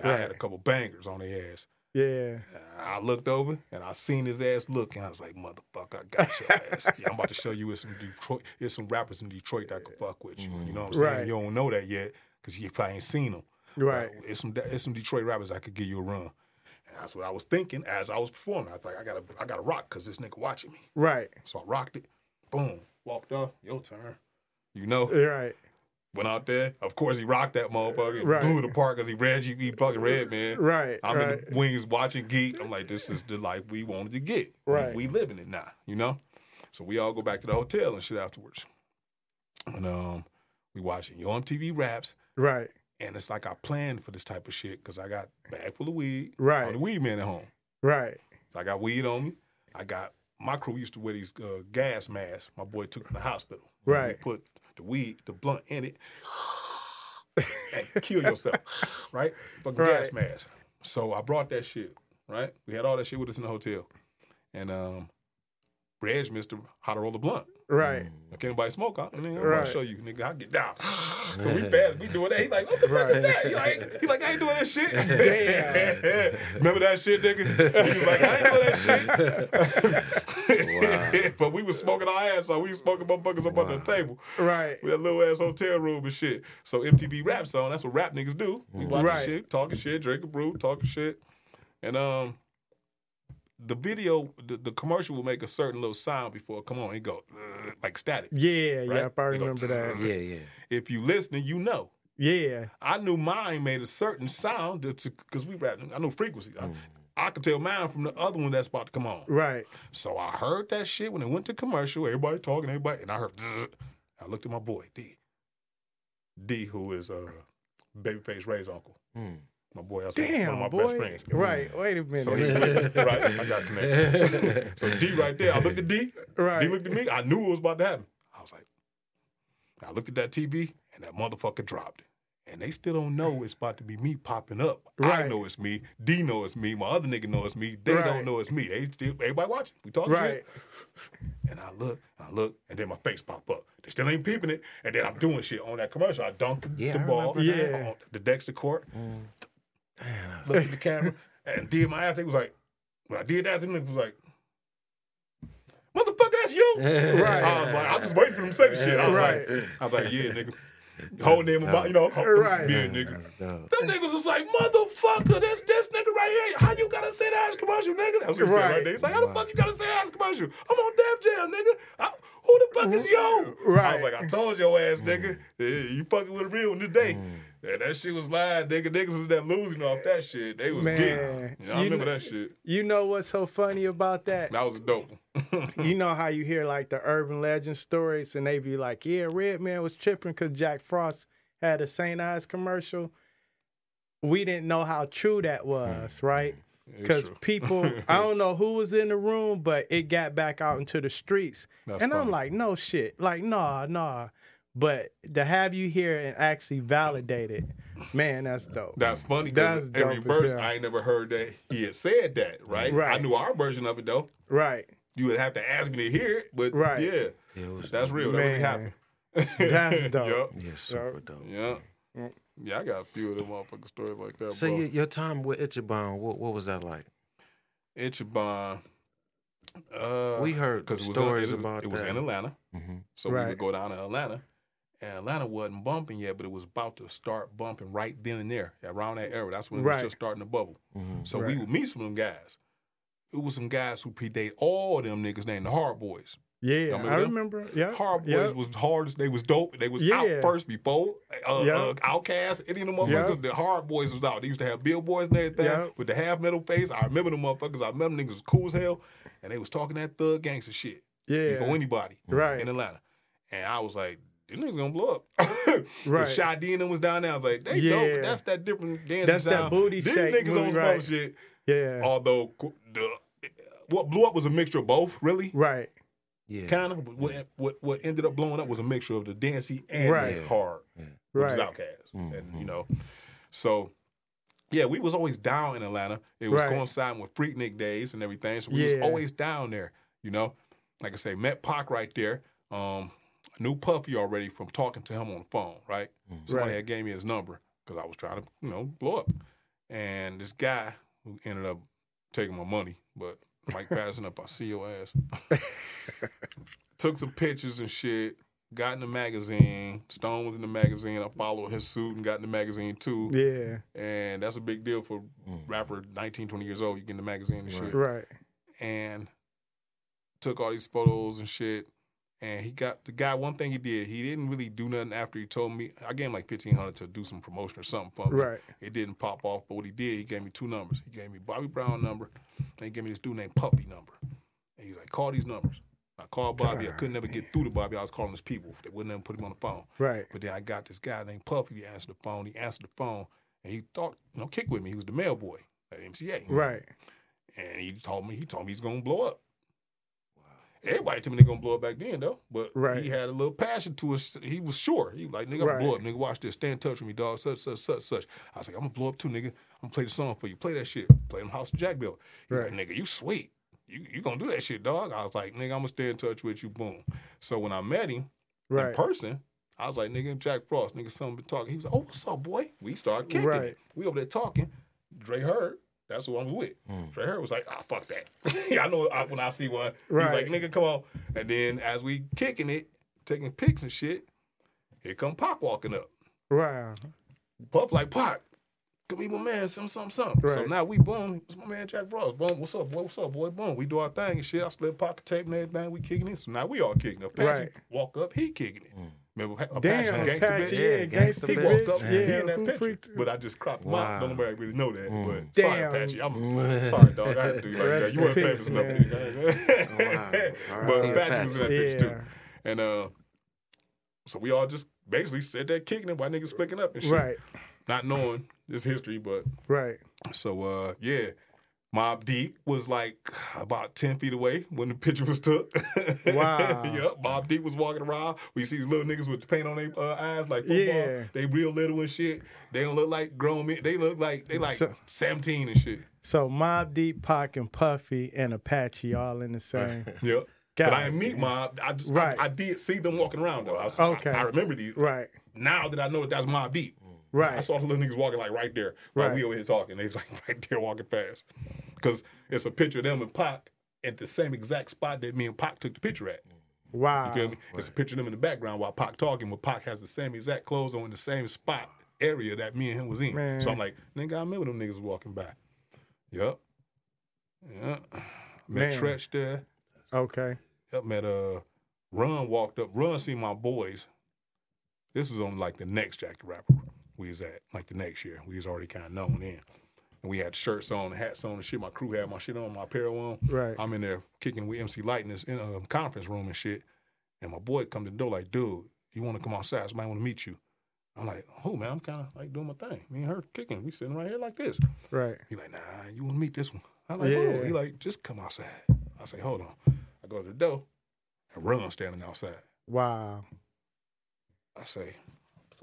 I Right. had a couple bangers on their ass. Yeah. I looked over and I seen his ass look, and I was like, "Motherfucker, I got your ass. yeah, I'm about to show you it's some Detroit, it's some rappers in Detroit that can fuck with you. You know what I'm saying? Right. You don't know that yet because you probably ain't seen them. Right. It's some it's some Detroit rappers I could give you a run. And that's what I was thinking as I was performing. I was like, I gotta I gotta rock because this nigga watching me. Right. So I rocked it. Boom. Walked off. Your turn. You know. Right. Went out there. Of course, he rocked that motherfucker. Right. Blew it apart because he read you. He fucking read, man. Right. I'm right. in the wings watching Geek. I'm like, this is the life we wanted to get. Right. We, we living it now, you know? So we all go back to the hotel and shit afterwards. And um, we watching Yo MTV raps. Right. And it's like I planned for this type of shit because I got bag full of weed. Right. The weed man at home. Right. So I got weed on me. I got my crew used to wear these uh, gas masks. My boy took from the hospital. Right. We put the weed, the blunt in it, and kill yourself, right? Fucking gas Right. mask. So I brought that shit, right? We had all that shit with us in the hotel, and um, Reg, Mister, how to roll a blunt. Right. Like can anybody smoke, I, nigga, I'm Right. gonna show you, nigga. I get down. so we fast, we doing that. He like, what the fuck is that? He like, he like, I ain't doing that shit. Damn. Remember that shit, nigga? He was like, I ain't doing that shit. but we was smoking our ass off. We was smoking motherfuckers up under the table. Right. We had a little ass hotel room and shit. So MTV rap song, that's what rap niggas do. We watching Right. shit, talking shit, drinking brew, talking shit. And um the video, the, the commercial will make a certain little sound before it come on. It go "Uh," like static. Yeah. Right? Yep. I They go, remember that. Yeah, yeah. If you listening, you know. Yeah. I knew mine made a certain sound because we rap. I know frequency. I, I could tell mine from the other one that's about to come on. Right. So I heard that shit when it went to commercial. Everybody talking, everybody, and I heard. I looked at my boy D. D, who is uh, Babyface Ray's uncle. Mm. My boy, that's Damn, one of my boy. best friends. Right. Wait a minute. So he, right, I got connected. so D right there, I looked at D. right. D looked at me. I knew it was about to happen. I was like, I looked at that TV, and that motherfucker dropped. And they still don't know it's about to be me popping up. I Right. know it's me. D know it's me. My other nigga know it's me. They Right. don't know it's me. They still everybody watching. We talking Right. shit. And I look, and I look, and then my face pop up. They still ain't peeping it. And then I'm doing shit on that commercial. I dunked Yeah, the I ball. Yeah. on the Dexter court. Mm. Damn, that's- Looked at the camera and did my ass. They was like, when I did that, them niggas was like, motherfucker, that's you. Right. I was like, I'm just waiting for them to say the shit. I was Right. like, I was like, yeah, nigga. Holding him about, you know, Right. yeah, nigga. That's. Them niggas was like, motherfucker, this this nigga right here. How you gotta say that ass commercial, nigga? That's what he said Right. right there. He's like, how the fuck you gotta say that ass commercial? I'm on Def Jam, nigga. I, who the fuck is you? I was like, I told your ass, nigga. Mm. Yeah, you fucking with a real one today. Mm. Yeah, that shit was live, nigga. Niggas is that losing off that shit. They was Man, getting. Yeah, I you remember know- that shit. You know what's so funny about that? That was dope. you know how you hear like the urban legend stories and they be like, yeah, Redman was tripping because Jack Frost had a St. Ides commercial. We didn't know how true that was, mm, right? Mm. It's Because people, I don't know who was in the room, but it got back out into the streets. That's and I'm like, no shit. Like, nah, nah. But to have you here and actually validate it, man, that's dope. That's funny because That's every dope as verse hell. I ain't never heard that he had said that, right? Right. I knew our version of it though. right. You would have to ask me to hear it, but Right. yeah, Yeah, it was that's dope. real. That really Man, happened. that's dope. Yup. Yeah, super dope. Yeah. Yeah, I got a few of them motherfucking stories like that. So bro. your, your time with Ichiban, what what was that like? Ichiban. Uh, We heard 'cause it was stories in, it, about it was that. in Atlanta, hmm so we would go down to Atlanta, and Atlanta wasn't bumping yet, but it was about to start bumping right then and there around that era. That's when it Right. was just starting to bubble. hmm So we would meet some of them guys. It was some guys who predate all them niggas named the Hard Boys. Yeah, remember I remember. Yeah. Hard Boys Yep. was hardest. They was dope. They was Yeah. out first before uh, Yeah. uh, Outkast. Any of them Yeah. motherfuckers, the Hard Boys was out. They used to have billboards and everything Yeah. with the half metal face. I remember them motherfuckers. I remember them niggas was cool as hell, and they was talking that thug gangster shit Yeah. before anybody Right. in Atlanta. And I was like, these niggas gonna blow up. Right. Right. Shy D and them was down there. I was like, they dope, but that's that different dancing That's that sound. booty These shake niggas booty, on some right. shit. Yeah. Although the what blew up was a mixture of both, really. right. Yeah. Kind of. but What, what what ended up blowing up was a mixture of the dancey and Right. the hard, Yeah. which is Right. Outkast, and Mhm. you know, so. Yeah, we was always down in Atlanta. It was Right. coinciding with Freaknik days and everything, so we was always down there. You know, like I say, met Pac right there. Um, knew Puffy already from talking to him on the phone. Right, Mhm. somebody Right. had gave me his number because I was trying to, you know, blow up. And this guy who ended up taking my money. But Mike Patterson, up, I see your ass. Took some pictures and shit. Got in the magazine. Stone was in the magazine. I followed his suit and got in the magazine too. Yeah. And that's a big deal for Mm. rapper 19, 20 years old. You get in the magazine and shit. Right. And took all these photos and shit. And he got the guy. One thing he did, he didn't really do nothing after he told me. I gave him like fifteen hundred to do some promotion or something for me. Right. It didn't pop off, but what he did, he gave me two numbers. He gave me Bobby Brown number, and he gave me this dude named Puffy number. And he's like, call these numbers. I called Bobby. I couldn't never get through to Bobby. I was calling his people. They wouldn't even put him on the phone. Right. But then I got this guy named Puffy. He answered the phone. He answered the phone, and he thought, you know, kick with me. He was the mail boy at MCA. Right. And he told me, he told me he's gonna blow up. Everybody told me they gonna blow up back then though, but Right. he had a little passion to us. He was sure. He was like, nigga, I'm Right. gonna blow up. Nigga, watch this. Stay in touch with me, dog. Such, such, such, such. I was like, I'm gonna blow up too, nigga. I'm gonna play the song for you. Play that shit. Play them House of Jack Bill. He's Right. like, nigga, you sweet. You you gonna do that shit, dog. I was like, nigga, I'm gonna stay in touch with you. Boom. So when I met him in person, I was like, nigga, Jack Frost, nigga, something been talking. He was like, oh, what's up, boy? We started kicking Right. it. We over there talking. Dre Harrell. That's who I'm with. Mm. Dre Harrell was like, ah, fuck that. I know I, when I see one, he's like, nigga, come on. And then as we kicking it, taking pics and shit, here come Pac walking up. Right. Puff like, Pac, come meet my man, some, some, some. So now we boom, it's my man Jack Frost. Boom, what's up, boy? What's up, boy? Boom. We do our thing and shit. I slip pocket tape and everything. We kicking it. So now we all kicking it. Apache Right. walk up, he kicking it. Remember Apache, Damn, Gangsta Apache, Bitch? yeah, Yeah, gangsta Gangsta He Bitch. walked up, yeah, he in that picture. freaked- But I just cropped him Wow. out. Don't nobody really know that. Mm. But sorry, Damn. Apache. I'm Mm. sorry, dog. I had to do you like Rest that. You weren't famous peace, enough. man. nigga. Wow. but R.I.P. Apache was in that picture too. And uh, so we all just basically said that kicking him while niggas splitting up and shit. Right. Not knowing this history, but Right. so uh, yeah. Mobb Deep was like about 10 feet away when the picture was took. Wow. yep. Mobb Deep was walking around. We see these little niggas with the paint on their uh, eyes like football. Yeah. They real little and shit. They don't look like grown men. They look like they like So- 17 and shit. So Mobb Deep, Pac, and Puffy and Apache all in the same. Yep. God but I didn't meet Mob. I just Right. I, I did see them walking around though. I, Okay. I, I remember these. Right. Now that I know that that's Mobb Deep. I saw the little niggas walking like right there Right. we over here talking. They was like right there walking past. Because it's a picture of them and Pac at the same exact spot that me and Pac took the picture at. You Wow. feel me? It's a picture of them in the background while Pac talking, but Pac has the same exact clothes on in the same spot area that me and him was in. Man. So I'm like, nigga, I remember them niggas walking by. Yep. Yeah. Met Man. Treach there. Okay. Yep, met uh Run walked up. Run seen my boys. This was on like the next Jack the Rapper we was at, like the next year. We was already kind of known then. And we had shirts on, hats on, and shit. My crew had my shit on, my apparel on. Right. I'm in there kicking with MC Lyte in this in a conference room and shit. And my boy come to the door like, dude, you want to come outside? Somebody want to meet you. I'm like, oh man, I'm kind of like doing my thing. Me and her kicking. We sitting right here like this. Right. He like, nah, you want to meet this one? I like, Yeah. oh. He like, just come outside. I say, hold on. I go to the door, and Run standing outside. Wow. I say,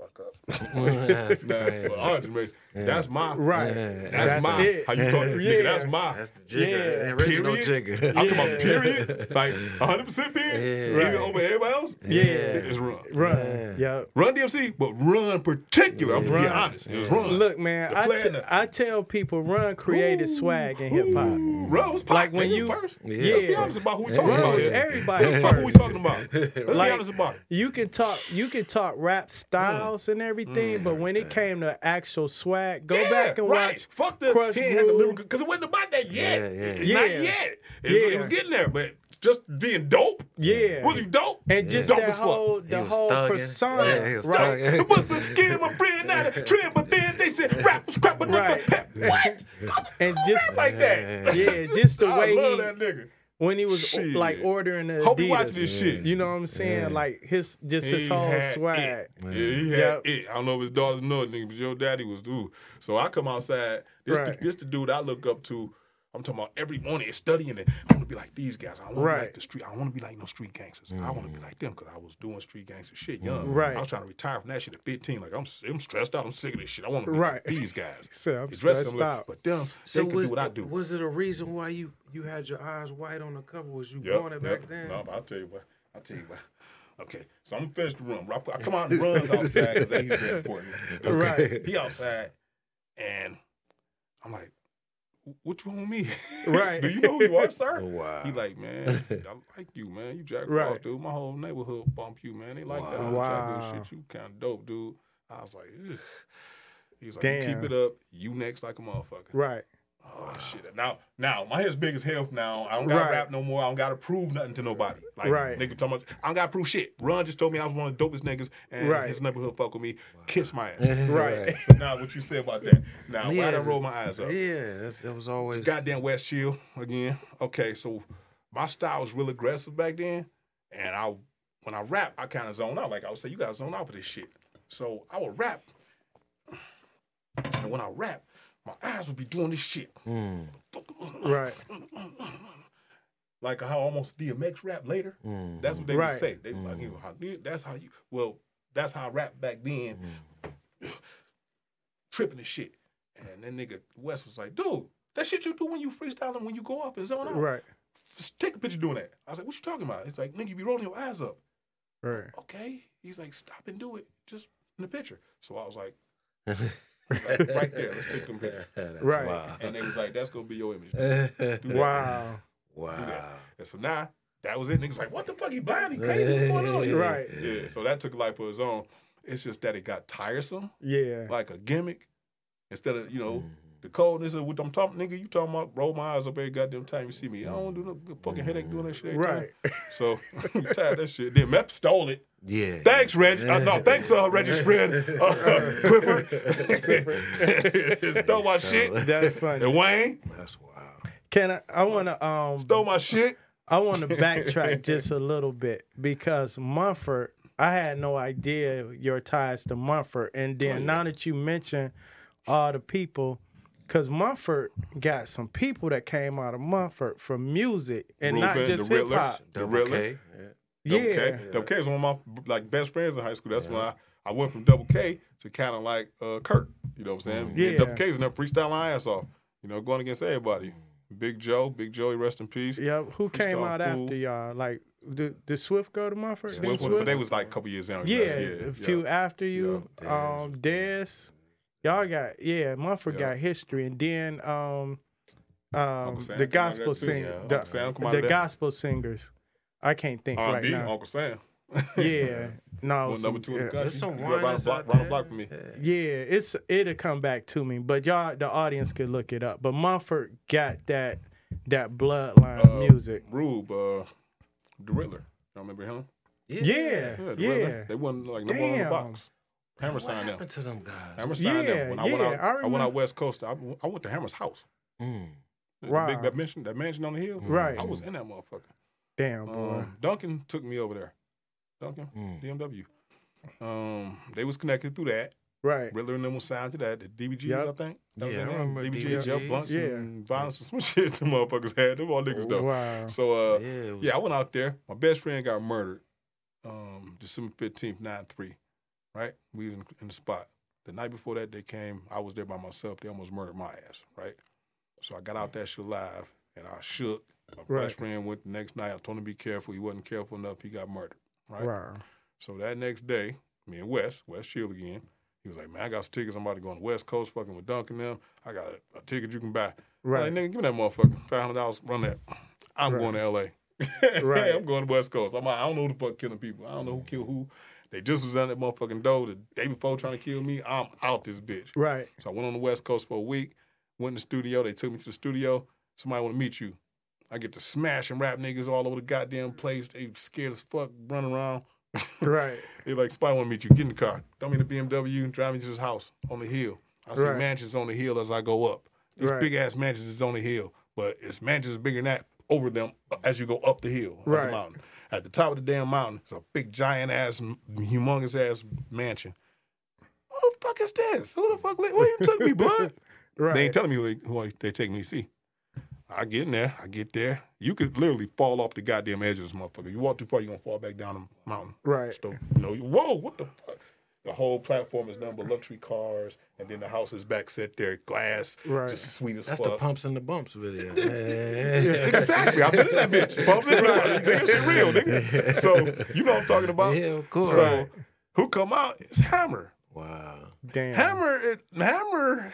fuck up. That's Nah, crazy. but I just made- That's my. Right. Yeah. That's, That's my. it. How you talking, Yeah. nigga? That's my. That's the jigger. Yeah. The original Period. jigger. I'm talking about period, like 100 percent period. Yeah. Even over everybody else. Yeah. It's run. Run. Yeah. Yep. Run DMC, but run particular. I'm gonna be honest. It was run. Look, man, The I, flag t- and the- I tell people Run created swag in hip hop. Run was Pac, Like when you- first. Yeah. Let's be honest about who we talking Run about. was everybody What the fuck who we talking about? Let's be honest about it. You can talk you can talk rap styles and everything, mm. but when it came to actual swag, go Mm. Yeah, back and right. watch Fuck the Crush he ain't had the Groove. lyrical because it wasn't about that yet. Yeah, yeah. Yeah. Not yet. It was, Yeah. it was getting there, but just being dope. Yeah. Was he dope? and just Dope that whole the He was whole thugging. persona. Yeah, he was right. It was a kid, my friend, not a trend, but then they said rap was crap another. Right. What? And just like that. Yeah, just the I way love he- that nigga. When he was Shit. like ordering the Hope you Adidas, watching this shit. You know what I'm saying? Yeah. Like his just his He whole swag. it. Yeah, he had Yep. it. I don't know if his daughters know it, nigga, but your daddy was ooh. So I come outside. This, Right. the, this the dude I look up to. I'm talking about every morning is studying it. I want to be like these guys. I want to be like the street. I want to be like no street gangsters. I want to be mm. like them because I was doing street gangster shit young. Mm. Right. I was trying to retire from that shit at 15. Like I'm, I'm stressed out. I'm sick of this shit. I want to be Right. like these guys. So I'm They dress stressed similar, out. but them So they can was, do what I do. was it a reason why you you had your eyes white on the cover? Was you Yep, born it yep. back then? No, but I'll tell you what. I'll tell you what. Okay, so I'm gonna finish the room. I come out and runs outside because he's very important. Right. He outside, and I'm like, what you want me? Right. Do you know who you are, sir? Wow. He like, man, I like you, man. You Jack Right. Frost, dude. My whole neighborhood bump you, man. They like that Wow. Shit. You kind of dope, dude. I was like, Ugh. he was like, Damn. keep it up. You next like a motherfucker. Right. Oh shit! Now, now my head's big as hell. Now I don't gotta Right. rap no more. I don't gotta prove nothing to nobody. Like Right. nigga talking about, I don't gotta prove shit. Run just told me I was one of the dopest niggas, and Right. his neighborhood fuck with me. Kiss my ass. Right. so now what you say about that? Now why Yeah. did I roll my eyes up? Yeah, that's, it was always. It's goddamn West Chill again. Okay, so my style was real aggressive back then, and I when I rap, I kind of zone out. Like I would say, you guys zone out for this shit. So I would rap, and when I rap, my eyes would be doing this shit. Mm, Right. Like how almost DMX rap later. mm, That's what they Right. would say. They like, you know, how, that's how you. Well, that's how I rap back then, tripping and shit. And then nigga West was like, dude, that shit you do when you freestyling when you go off and zone out. Right. Take a picture doing that. I was like, what you talking about? It's like, nigga, you be rolling your eyes up. Right. Okay. He's like, stop and do it just in the picture. So I was like, like, right there, let's take them pictures. That's Right. wild. And they was like, that's gonna be your image. Do that. Wow. wow. And so now that was it. Niggas like, what the fuck? He blind? He crazy? What's going on? here? Right. Yeah. So that took a life of its own. It's just that it got tiresome, Yeah. like a gimmick. Instead of, you know, Mm-hmm. the coldness of what I'm talking, nigga, you talking about roll my eyes up every goddamn time you see me. I don't do no fucking headache doing that shit. every time. Right. So I'm tired of that shit. Then Meth stole it. Yeah. Thanks, Reg. Uh, no, thanks, uh, Reggie's friend, uh, Clifford. stole my shit. That's funny. And Wayne That's wild. Can I? I want to um. stole my shit. I want to backtrack just a little bit because Mumford, I had no idea your ties to Mumford, and then Oh, yeah. now that you mention all the people, because Mumford got some people that came out of Mumford for music and not Ruben, just the hip hop. The Double Riddler. K. Yeah. Double Yeah, K. Double K was one of my like best friends in high school. That's when I, I went from Double K to kind of like uh, Kurt. You know what I'm saying? Mm. Me and Yeah. Double K was in there freestyling my ass off. You know, going against everybody. Big Joe, Big Joey, rest in peace. yeah. Who came out Fool. after y'all? Like, did, did Swift go to Mumford? Did Swift, but they was like a couple years in. Yeah, a few after you. Yeah, um, Des, y'all got yeah. Mumford Yeah. got history, and then um, um, the came out of gospel that sing, Yeah, the, Uncle Sam come out the gospel singers. I can't think right R&B, now. Uncle Sam. Yeah, no, One some- number two in the yeah. country. There's some You grew around the block, out around the there. block from me. Yeah, it's it'll come back to me, but y'all, the audience could look it up. But Mumford got that that bloodline Uh, music. Rube, uh, the Riddler. Y'all remember him? Yeah, Yeah, yeah, the Riddler. They wasn't like number one on the box. Hammer What signed them. to them guys? Hammer signed Yeah, them. When I went out, I I, went out West Coast. I, I went to Hammer's house. Mm. The Wow. Big, that mansion, that mansion on the hill. Right. I was in that motherfucker. Damn boy. Um, Duncan took me over there. Duncan, Mm. DMW. Um, they was connected through that. right. Riddler and them was signed to that. The DBGs, Yep. I think. That Yeah, their I name. remember DBGs, yep, DBGs. blunts Yeah. and violence and some shit the motherfuckers had. Them all niggas though. Wow. So uh, Yeah, was- yeah, I went out there. My best friend got murdered, um, December fifteenth, nine three. Right, we was in, in the spot. The night before that, they came. I was there by myself. They almost murdered my ass. Right, so I got out that shit live, and I shook. My Right. best friend went the next night. I told him to be careful. He wasn't careful enough. He got murdered. Right. Wow. So that next day, me and Wes, Wes Shield again, he was like, "Man, I got some tickets. I'm about to go on the West Coast, fucking with Duncan them. I got a, a ticket you can buy." Right. Like, nigga, give me that motherfucker. Five hundred dollars, run that. I'm Right. going to LA. Right. I'm going to West Coast. I'm, like, I don't know who the fuck killing people. I don't know who killed who. They just was on that motherfucking door the day before trying to kill me. I'm out this bitch. Right. So I went on the West Coast for a week. Went in the studio. They took me to the studio. Somebody want to meet you. I get to smash and rap niggas all over the goddamn place. They scared as fuck, running around. Right. They like, somebody want to meet you. Get in the car. Throw me in the BMW and drive me to his house on the hill. I see Right. mansions on the hill as I go up. These Right. big ass mansions is on the hill, but it's mansions bigger than that over them as you go up the hill, up Right. the mountain. At the top of the damn mountain, it's a big giant ass, humongous ass mansion. Who the fuck is this? Who the fuck? Where you took me, blood? Right. They ain't telling me who they, who they take me to see. I get in there. I get there. You could literally fall off the goddamn edge of this motherfucker. You walk too far, you're gonna fall back down the mountain. right. So, you know, you- whoa, what the fuck? The whole platform is nothing but luxury cars, and then the house is back set there, glass, Right. just sweet as That's fuck. the pumps and the bumps video. exactly. I've been in that bitch. Pumps in that That shit real, nigga. So you know what I'm talking about. Yeah, of course. So who come out? It's Hammer. Wow. Damn. Hammer. It, Hammer.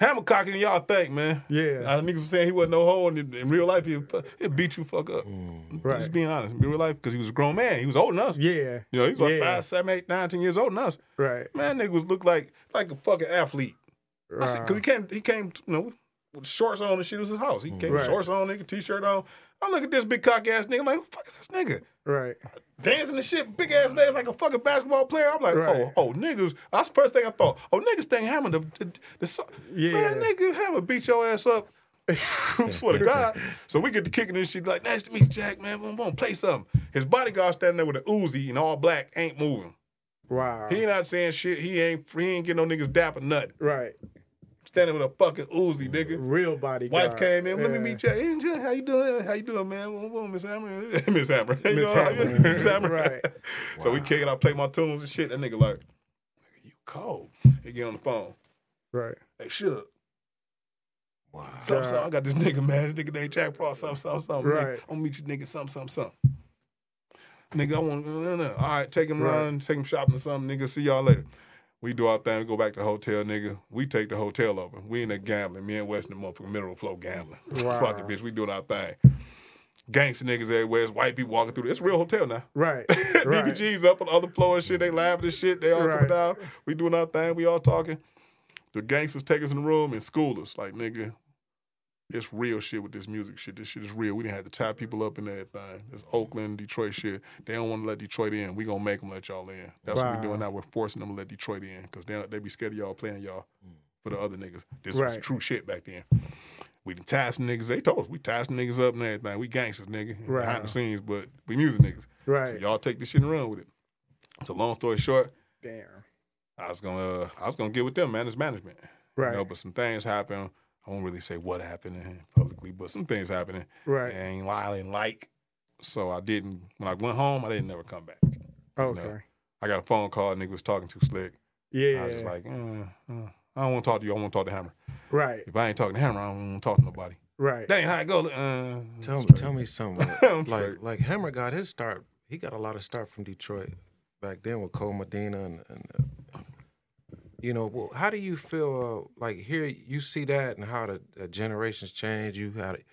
Hammer cocking than y'all think, man. Yeah. I niggas was saying he wasn't no hoe, and in, in real life, he'll, he'll beat you fuck up. Mm. Right. Just being honest. In real life, because he was a grown man. He was older than us. Yeah. You know, he's like Yeah. five, seven, eight, nine, ten years older than us. Right. Man, nigga was look like like a fucking athlete. I said, cause he came, he came, you know, with shorts on and shit. It was his house. He came with Right. shorts on, nigga, t-shirt on. I look at this big cock ass nigga. I'm like, who the fuck is this nigga? Right. Dancing and shit, big ass legs like a fucking basketball player. I'm like, Right. oh, oh, niggas. That's the first thing I thought. Oh, niggas think Hammer the, the, the so- Yeah. man, nigga, Hammer beat your ass up. swear to God. So we get to kicking this shit like, nice to meet you, Jack, man. We're gonna play something. His bodyguard standing there with an Uzi and all black, ain't moving. Wow. He not saying shit. He ain't he ain't getting no niggas dap or nothing. right. Standing with a fucking Uzi, mm, nigga. Real body. Wife came in. Let me meet you. Hey, Jack, how you doing? How you doing, man? Whoa, whoa, Miss Hammer. Miss Hammer. You Miss know, Hammer. Miss mm-hmm. Hammer. Right. So we kick it. I play my tunes and shit. That nigga like, nigga, you cold. He get on the phone. Right. Hey, Suge. Wow. Something, something. I got this nigga, man. This nigga named Jack Frost. Something, something, something. Nigga, Right. I'm gonna meet you, nigga. Something, something, something. Nigga, I want. No, no. All right, take him Right. around, take him shopping or something. Nigga, see y'all later. We do our thing. We go back to the hotel, nigga. We take the hotel over. We in there gambling. Me and Weston, motherfucking mineral flow gambling. Wow. Fuck it, bitch. We doing our thing. Gangster niggas everywhere. It's white people walking through. It's a real hotel now. Right. Right. DBG's up on the other floor and shit. They laughing and shit. They all Right. coming down. We doing our thing. We all talking. The gangsters take us in the room and school us. Like, nigga, it's real shit with this music shit. This shit is real. We didn't have to tie people up and everything. It's Oakland, Detroit shit. They don't want to let Detroit in. We gonna make them let y'all in. That's what Wow. we doing now. We're forcing them to let Detroit in because they they be scared of y'all playing y'all for the other niggas. This was true shit back then. We done tied some niggas. They told us we tied some niggas up and everything. We gangsters, nigga, Right. behind the scenes, but we music niggas. Right. So y'all take this shit and run with it. So long story short, Damn. I was gonna uh, I was gonna get with them, man. It's management. Right. You know, but some things happened. I won't really say what happened publicly, but some things happening. Right. And ain't I didn't like. So I didn't when I went home, I didn't never come back. Okay. I got a phone call, nigga was talking too slick. Yeah. I was just like, uh, uh, I don't want to talk to you, I want to talk to Hammer. right. If I ain't talking to Hammer, I don't want to talk to nobody. Right. That ain't how it go. Uh, Tell me, straight. tell me something. Like, straight. like Hammer got his start. He got a lot of start from Detroit back then with Cole Medina and, and uh, you know, how do you feel? Uh, like here, you see that and how the, the generations change. You had,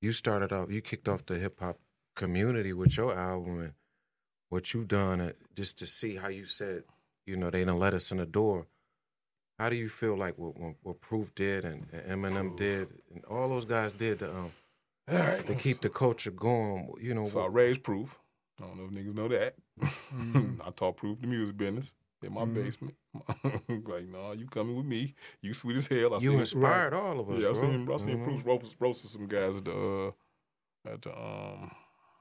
you started off, you kicked off the hip hop community with your album and what you've done. uh, Just to see how you said, you know, they didn't let us in the door. How do you feel like what, what, what Proof did and, and Eminem did and all those guys did to, um, All right. to keep the culture going? You know, So I raised proof. I don't know if niggas know that. Mm-hmm. I taught proof the music business in my Mhm. basement. like, no, you coming with me. You sweet as hell. I you inspired all of us. Yeah, I seen I seen Mhm. Proof roast, roasted some guys at the uh, at the um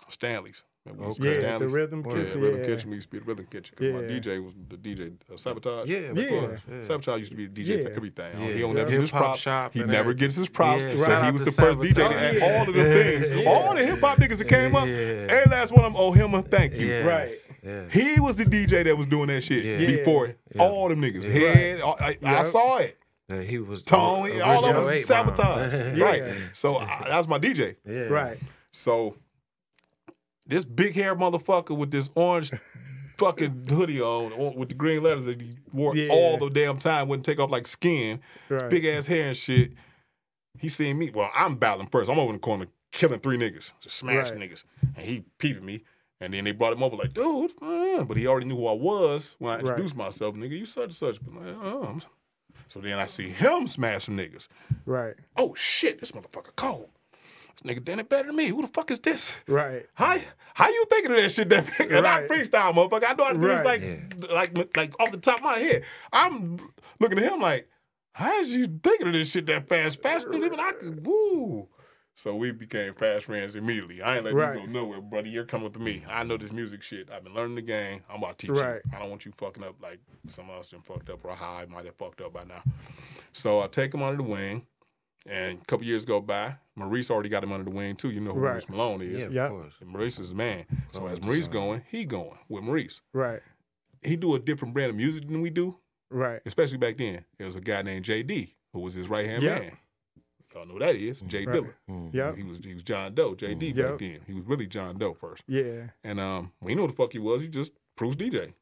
Stanley's. Remember we used to Okay. go to Yeah. The Stanley's? rhythm Yeah, Yeah, kitchen. Rhythm Yeah. Kitchen. We used to be at Rhythm Kitchen. 'cause my Yeah. DJ was the DJ uh, Sabotage. Yeah, Yeah. yeah. Sabotage used to be the DJ Yeah. for everything. Yeah. He don't Yeah. never get his Hip-hop props. shop He never everything. gets his props. Yeah, so shout he was to the first DJ to Sabotage. add Yeah. all of them things. Yeah. All the hip hop niggas that came up. Yeah. Every last one of them owe him a thank you. Yes, Right. Yeah. He was the DJ that was doing that shit Yeah. before Yeah. all them niggas. Yeah. Head, all- I, I saw it. Yeah, he was Tony, all of us sabotage. Right. So I, that's my DJ. Yeah. Right. So this big hair motherfucker with this orange fucking hoodie on with the green letters that he wore Yeah. all the damn time, wouldn't take off like skin, Right. big ass hair and shit. He seen me. Well, I'm battling first. I'm over in the corner killing three niggas, just smashing Right. niggas. And he peeping me. And then they brought him over like, dude, uh, but he already knew who I was when I Right. introduced myself. Nigga, you such and such. But like, uh. So then I see him smash some niggas. Right. Oh shit, this motherfucker cold. This nigga done it better than me. Who the fuck is this? Right. How how you thinking of that shit that big? And I Right. freestyle, motherfucker. I know how to do this Right. like, like like off the top of my head. I'm looking at him like, how is you thinking of this shit that fast? Faster than even I could. Woo. So we became fast friends immediately. I ain't let Right. you go nowhere, buddy. You're coming with me. I know this music shit. I've been learning the game. I'm about to teach Right. you. I don't want you fucking up like someone else done fucked up or how I might have fucked up by now. So I take him under the wing, and a couple years go by. Maurice already got him under the wing too. You know who Right. Maurice Malone is. Yeah, of Yeah. course. And Maurice is his man. So as Maurice so- going, he going with Maurice. Right. He do a different brand of music than we do, Right. especially back then. There was a guy named JD who was his right hand Yeah. man. Y'all know who that is Jay Right. Dilla. Mm. Yep. He was he was John Doe, JD Yep. back then. He was really John Doe first. Yeah. And um, we know who the fuck he was. He just proves DJ.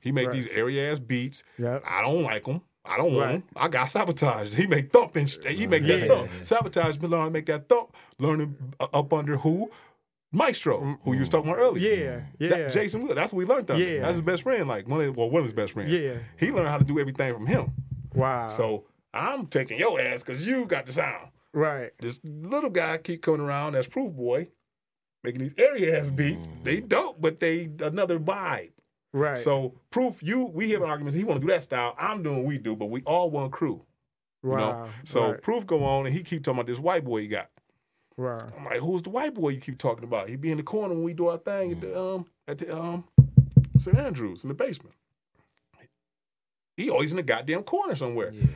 He make Right. these airy ass beats. Yep. I don't like them. I don't want Right. him. I got sabotaged. He make thumping. sh- He make that Yeah. thump. Sabotage. Me learn to make that thump. Learning uh, up under who? Maestro, mm-hmm. who you was talking about earlier. Yeah, yeah. That- Jason Wood. That's what we learned. Under. Yeah. That's his best friend. Like one of well, one of his best friends. Yeah. He learned how to do everything from him. Wow. So I'm taking your ass because you got the sound. right. This little guy keep coming around as proof boy, making these area ass beats. Mm. They dope, but they another vibe. Right. So proof, you we have arguments. He want to do that style. I'm doing what we do, but we all one crew. You wow. know. So right. proof go on and he keep talking about this white boy he got. Right. I'm like, who's the white boy you keep talking about? He be in the corner when we do our thing at the um at the um St. Andrews in the basement. He always in the goddamn corner somewhere. Yeah.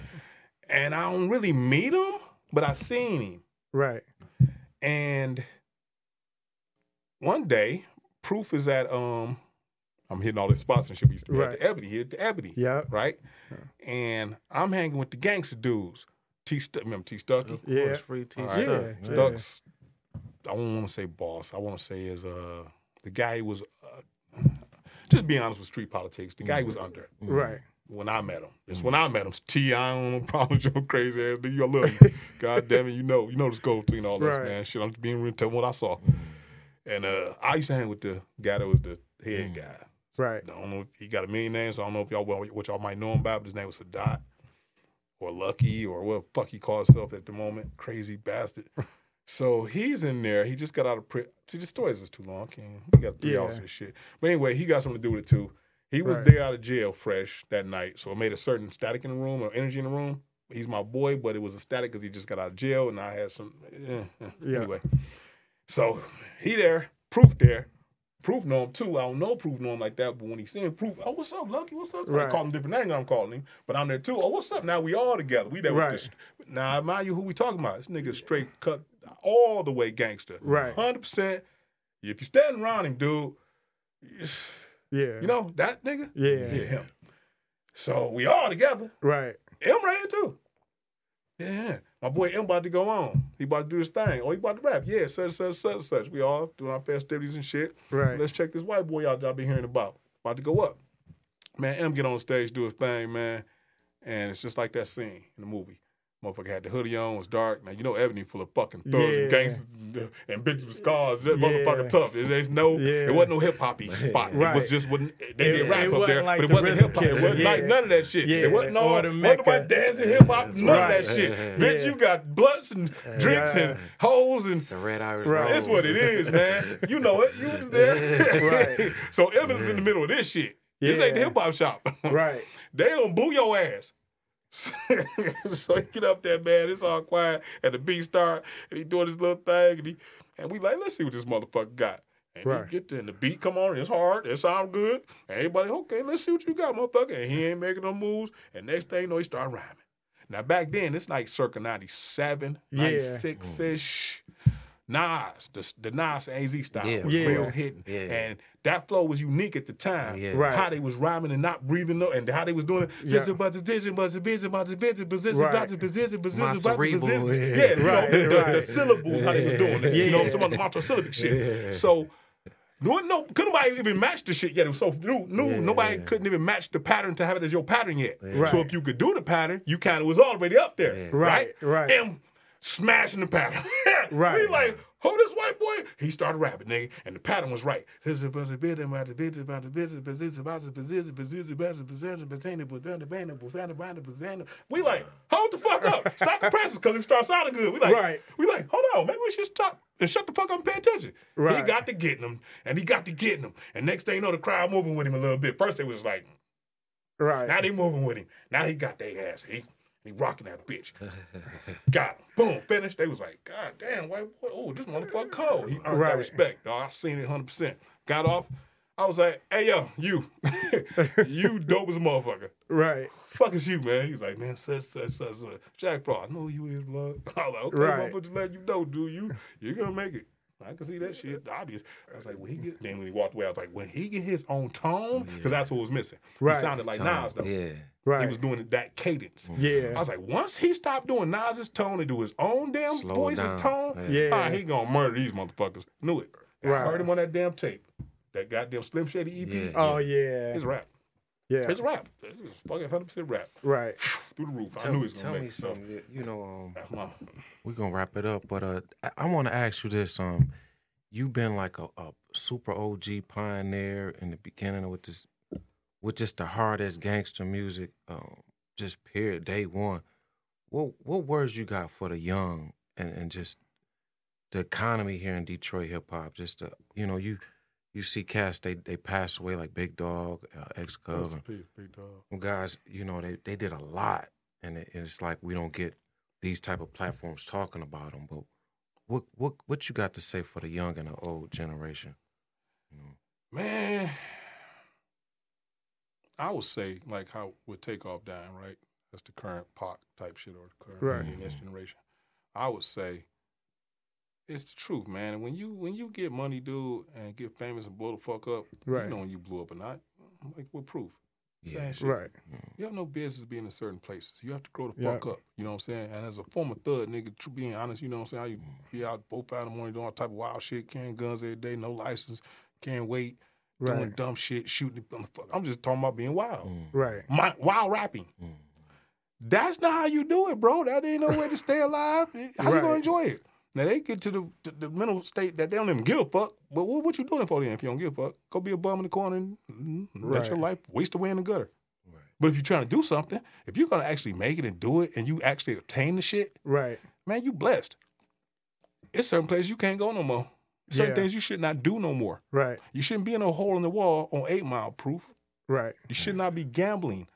And I don't really meet him, but I seen him. Right. And one day, proof is at um I'm hitting all the spots and shit. We used to be Right. at the Ebony, here at the Ebony. Yeah. Right? And I'm hanging with the gangster dudes. T Stu- remember T Stucky? Yeah. course, free T All stuff. right. Yeah. Yeah. Stucks. I don't want to say boss. I want to say is uh the guy who was uh, just be honest with street politics. The guy he was under Right. when I met him. Just when I met him. T. I don't know problem with your crazy ass. nigga. You love you. God damn it, you know you know the scope between all this Right. man. Shit, I'm just being real. Telling what I saw. And uh, I used to hang with the guy that was the head guy. Right. I don't know if he got a million names. So I don't know if y'all what y'all might know him about. But his name was Sadat or Lucky or what the fuck he called himself at the moment. Crazy bastard. so he's in there. He just got out of prison. See, the stories is too long. Can't we got three Yeah. hours of this shit. But anyway, he got something to do with it too. He was Right. there out of jail fresh that night, so it made a certain static in the room or energy in the room. He's my boy, but it was a static because he just got out of jail, and I had some. eh, eh. Yeah. Anyway, so he there, proof there. Proof know him too. I don't know Proof know him like that, but when he seen Proof, oh, what's up, Lucky? What's up? I Right. call him different names. than I'm calling him, but I'm there too. Oh, what's up? Now we all together. We there Right. with this. Now, mind you, who we talking about? This nigga straight cut all the way gangster. Right. hundred percent. If you standing around him, dude, Yeah. you know that nigga. Yeah. Yeah, him. So we all together. Right. M right too. Yeah. My boy M about to go on. He about to do his thing. Oh, he about to rap. Yeah, such, such, such, such. We all doing our festivities and shit. Right. Let's check this white boy out that I've been hearing about. About to go up. Man, M get on stage, do his thing, man. And it's just like that scene in the movie. Motherfucker had the hoodie on, it was dark. Now you know Ebony full of fucking thugs Yeah. and gangsters and, and bitches with scars. That Yeah. motherfucker tough. There- There's no, Yeah. it wasn't no hip hoppy spot. It was just wasn't. They It- did rap up there, like but it the wasn't hip hop. It wasn't like none of that shit. Yeah. It wasn't all. Or the Wasn't nobody dancing hip hop. None right. of that shit. Yeah. Bitch, you got blunts and drinks Yeah. and holes and It's a red Irish Right. rose. it's what it is, man. You know it. You was there. Right. so Evans in the middle of this shit. This ain't the hip hop shop. Right. they don't boo your ass. so he get up there, man. It's all quiet, and the beat start, and he doing his little thing, and he and we like, let's see what this motherfucker got. And Right. he get there, and the beat come on, it's hard, it sound good. And everybody, okay, let's see what you got, motherfucker. And he ain't making no moves. And next thing you know, he start rhyming. Now back then, it's like circa 97, 96 ish. Nas, the, the Nas AZ style Yeah. was Yeah. real hitting. Yeah. And that flow was unique at the time. Yeah. Right. How they was rhyming and not breathing, no, and how they was doing it. Yeah. Sister, but the vision, but the vision, but the vision, position, Right. but the position, position, My but the cerebral, position. yeah. Yeah, you Right, know, the, right. the syllables, how they was doing it. You know, Yeah. I'm talking about the monosyllabic shit. Yeah. So, no, no, couldn't nobody even match the shit yet. It was so new, new. Yeah. Nobody couldn't even match the pattern to have it as your pattern yet. Right. So if you could do the pattern, you kind of was already up there, Yeah. right? Right, right. And smashing the pattern. Right. We like, who this white boy? He started rapping, nigga, and the pattern was right. We like, hold the fuck up. Stop the presses because it starts sounding good. We like, Right. we like, hold on, maybe we should stop and shut the fuck up and pay attention. Right. He got to getting him, and he got to getting him. And next thing you know, the crowd moving with him a little bit. First they was like, Right. now they moving with him. Now he got their ass. He he rocking that bitch. got him. Boom. Finished. They was like, God damn, white boy. Oh, this motherfucker cold. He earned Right. that respect. Dog. I seen it 100%. Got off. I was like, hey, yo, you. you dope as a motherfucker. Right. Fuck is you, man. He's like, man, such, such, such, such. Jack Frost, I know who you is, blood. I was like, okay, Right. motherfucker, just let you know, do you? You're gonna make it. I can see that shit, The obvious. I was like, when he get, then when he walked away, I was like, when he get his own tone, because that's what was missing. Right. He sounded like Tone. Nas, though. Yeah. Right. He was doing that cadence. Yeah. I was like, once he stopped doing Nas's tone and do his own damn Slow voice down. and tone, Yeah. ah, he gonna murder these motherfuckers. Knew it. I Right. heard him on that damn tape. That goddamn Slim Shady EP. Yeah. Oh yeah. His rap. Yeah. It's rap. It's fucking hundred percent rap. Right. Through the roof. I knew me, it was tell gonna me make it. So, something. You- You know, um, we're gonna wrap it up, but uh, I, I want to ask you this. Um, you've been like a, a super OG pioneer in the beginning with this, with just the hardest gangster music, um, just period, day one. What what words you got for the young and, and just the economy here in Detroit hip hop? Just the, you know, you you see cats they they pass away like Big Dog, uh, X Cub, Rest in and peace, big dog. them guys, you know, they, they did a lot, and, it, and it's like we don't get these type of platforms talking about them. But what what what you got to say for the young and the old generation? You know? Man, I would say like how with takeoff dying, right? That's the current pop type shit or the current Right. right. next generation. I would say it's the truth, man. And when you when you get money, dude, and get famous and blow the fuck up, Right. you know when you blew up or not. Like with proof. Yeah. Shit. Right. You have no business being in certain places. You have to grow the Yeah. fuck up. You know what I'm saying? And as a former thug nigga, tr- being honest, you know what I'm saying? How you be out four, five in the morning doing all type of wild shit, carrying guns every day, no license, can't wait, doing dumb shit, shooting. the fuck. I'm just talking about being wild. Mm, Right. My, wild rapping. mm. That's not how you do it, bro. That ain't no way to stay alive. How you gonna enjoy it? Now they get to the, to the mental state that they don't even give a fuck. But what, what you doing for then if you don't give a fuck? Go be a bum in the corner and mm, let your life waste away in the gutter. Right. But if you're trying to do something, if you're gonna actually make it and do it, and you actually attain the shit, Right. man, you blessed. It's certain places you can't go no more. Certain Yeah. things you should not do no more. Right. You shouldn't be in a hole in the wall on eight mile proof. Right. You should not be gambling.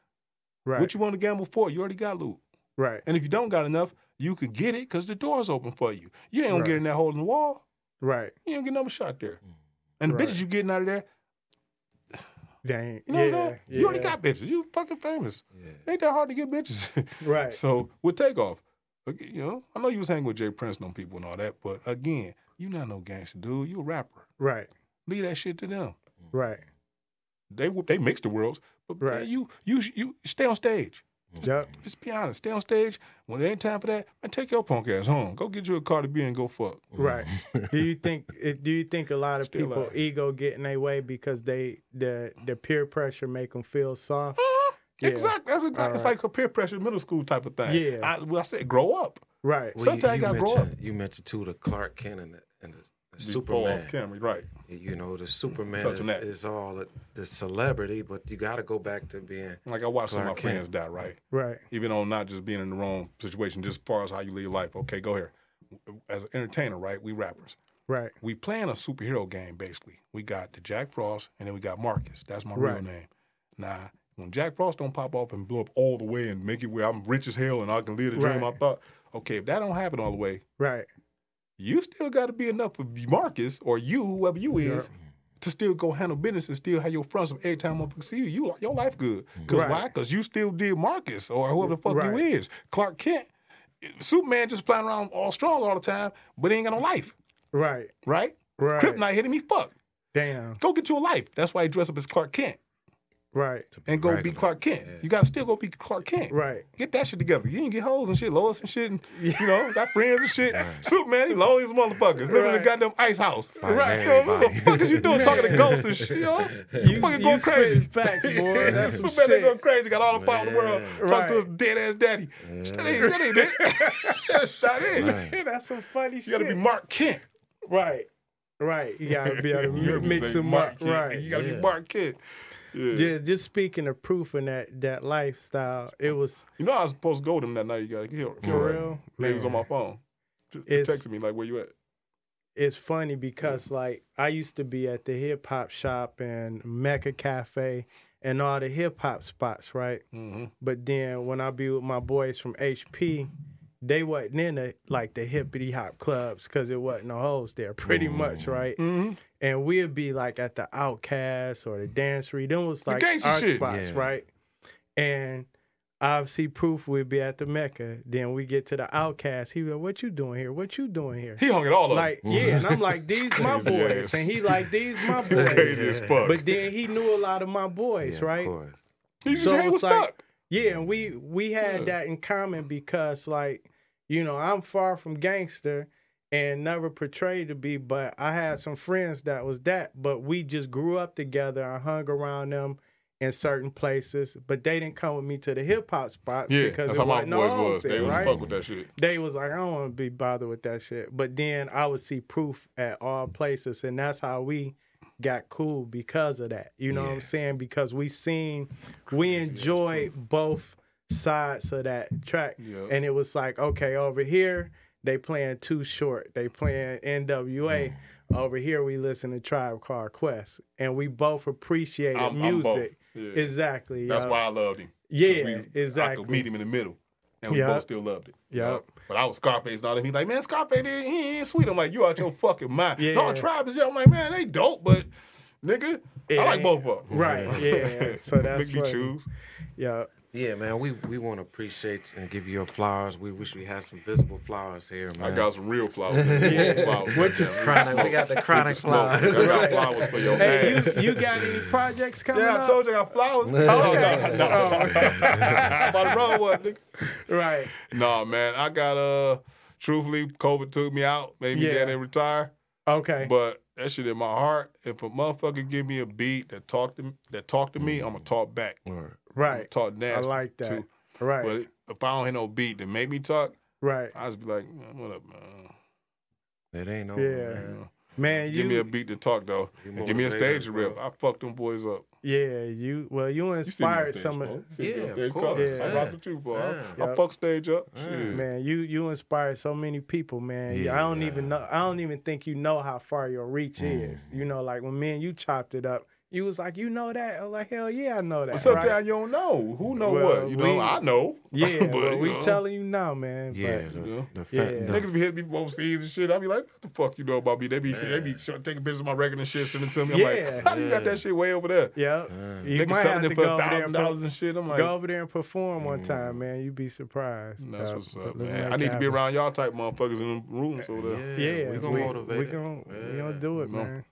Right. What you want to gamble for? You already got loot. right. And if you don't got enough, you could get it because the door's open for you. You ain't gonna Right. get in that hole in the wall. Right. You ain't get no shot there. Mm. And the Right. bitches you getting out of there, Dang. you know yeah. what I'm saying? Yeah. You already got bitches. You fucking famous. Yeah. Ain't that hard to get bitches. Right. So with takeoff, you know, I know you was hanging with J Prince and them people and all that, but again, you not no gangster dude. You a rapper. Right. Leave that shit to them. Right. They they mix the worlds, but man, you you you stay on stage. Yep. Just be honest. Stay on stage. When there ain't time for that, man, take your punk ass home. Go get you a Cardi B and go fuck. Mm. Right. do you think? Eh, do you think a lot of Still people alive. ego get in their way because they the the peer pressure make them feel soft? Uh-huh. Yeah. Exactly. That's exactly. It's All like a peer pressure middle school type of thing. Yeah. I, well, I said grow up. Right. Well, Sometimes you gotta grow up. You mentioned too the Clark Kent and the, and the, the Before Superman. off camera, right? You know, the Superman Touching is, all the, the celebrity, but you got to go back to being Like I watched some of my Clark Kent. friends die, right? Right. Even though not just being in the wrong situation, just as far as how you live life. Okay, go here. As an entertainer, right? We rappers. Right. We playing a superhero game basically. We got the Jack Frost and then we got Marcus. That's my Right. real name. Now, when Jack Frost don't pop off and blow up all the way and make it where I'm rich as hell and I can live the dream Right. I thought, okay, if that don't happen all the way, Right. You still got to be enough for Marcus or you, whoever you is, Yeah. to still go handle business and still have your fronts of every time I see you. You your life good. Cause Right. why? Because you still did Marcus or whoever the fuck you is. Clark Kent, Superman just flying around all strong all the time, but he ain't got no life, Right. right? Right. Kryptonite hitting me, fuck. Damn. Go get you a life. That's why he dress up as Clark Kent Right. and go be. Clark Kent. Yeah. You gotta still go be Clark Kent. Right. Get that shit together. You didn't get hoes and shit, Lois and shit, and you know, got friends and shit. Superman, he lonely as motherfuckers, living in a goddamn ice house. Fighting Right. You know, what the fuck is you doing talking to ghosts and shit, yo? You, fucking going crazy. facts, boy. That's some Superman, they going crazy. Got all the power in the world. Yeah. Talk to his dead ass daddy. That ain't, that ain't it. That's not it. Right. That's some funny You shit. You gotta be Mark Kent. Right. Right. You gotta be able to You gotta mix say them up. Kent. Right. You gotta Yeah. be Mark Kent. Yeah. Just, just speaking of proof in that that lifestyle, it was You know I was supposed to go with him that night. You got killed. for real. He was on my phone. T- It's- texting me like, "Where you at?" It's funny because like I used to be at the hip hop shop and Mecca Cafe and all the hip hop spots, right? Mm-hmm. But then when I be with my boys from HP, they wasn't in the like the hippity hop clubs because it wasn't no hoes there, pretty much, right? Mm-hmm. And we'd be like at the Outcast or the Dance Dancery. Them was like gangsta our shit. spots, Yeah. right? And obviously, proof we'd be at the Mecca. Then we get to the Outcast. He be like, "What you doing here? What you doing here?" He hung it all up. Like, yeah, and I'm like, "These my boys," and he like, "These my crazy boys." as fuck. But then he knew a lot of my boys, Yeah, right? Of course. he just so hey, it's what's like- up? Yeah, and we we had Yeah. that in common because like, you know, I'm far from gangster and never portrayed to be, but I had some friends that was that, but we just grew up together. I hung around them in certain places, but they didn't come with me to the hip hop spots Yeah, because that's it how my no boys was. They right? fuck with that shit. they was like, I don't want to be bothered with that shit. But then I would see Proof at all places, and that's how we got cool because of that. You know what I'm saying? Because we seen, we enjoyed both sides of that track, Yeah. and it was like, okay, over here they playing Too Short, they playing NWA. Over here we listen to Tribe Called Quest, and we both appreciated I'm- I'm both. music. Yeah. Exactly. That's yo. why I loved him. Yeah, we- I exactly. could meet him in the middle, and we Yeah. both still loved it. Yep. But I was Scarface and all that. He's like, man, Scarface, he ain't sweet. I'm like, you out your fucking mind. Yeah. No, Tribe is there. I'm like, man, they dope, but nigga, I like both of them. Right, yeah. So that's Make me funny. choose. Yeah. Yeah, man, we we want to appreciate and give you your flowers. We wish we had some visible flowers here, man. I got some real flowers. Yeah. flowers. What you- chronic. We got the chronic Smoke. flowers. I got Right. flowers for your Hey, ass. you, you got any projects coming yeah, I up? told you I got flowers. Okay. Oh, no, no. Oh, okay. About to roll one, nigga. Right. No, man, I got uh truthfully, COVID took me out, made me Yeah. dead and retire. Okay. But that shit in my heart. If a motherfucker give me a beat that talk to that talk to me, I'ma talk back. Word. right. Talk dance. I like that. too. Right. But if I don't hear no beat that make me talk, right. I just be like, "Man, what up, man? It ain't no. Yeah. Man. Man, you Give me a beat to talk though. And give me a stage us, rip. I fucked them boys up. yeah, you well, you You see me on inspired stage, some of See Yeah, of course. I Yeah. rock with you, boy. I- Yeah. I Yep. fuck stage up. Yeah. Man, you you inspired so many people, man. Yeah, I don't man. even know I don't even think you know how far your reach Mm. is. You know, like when me and you chopped it up, you was like, you know that? I was like, hell yeah, I know that. But sometimes right? you don't know. Who know Well, what? You know, we- I know. Yeah, but, but we know, telling you now, man. Yeah, but, the, Yeah. the, fa- Yeah. Niggas be hitting me from overseas and shit. I be like, what the fuck you know about me? They be they be sh- taking pictures of my record and shit, sending it to me. I'm Yeah. like, how do you got that shit way over there? yeah, you Niggas might have selling to it go for a there thousand and dollars and shit. I'm like, go over there and perform one time, man. You'd be surprised. that's Uh, what's up, man. I need to be around y'all type motherfuckers in the rooms over there. Yeah, we gonna motivate. We gonna we gonna do it, man.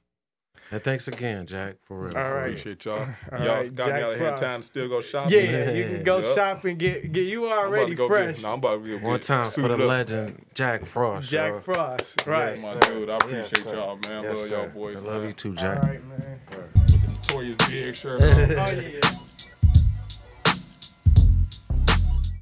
And thanks again, Jack, for real. All for right. real. Appreciate y'all. All y'all right, got me out of here time to still go shopping. Yeah, you can go Yup. shop and get get you I'm already fresh. Get, no, I'm about to go One time for the up. legend, Jack Frost. Jack y'all. Frost, right? Yeah, my dude. I appreciate sir. y'all, man. Yes, love y'all boys. I love man. you too, Jack. right, man. With Notorious big shirt. Oh yeah.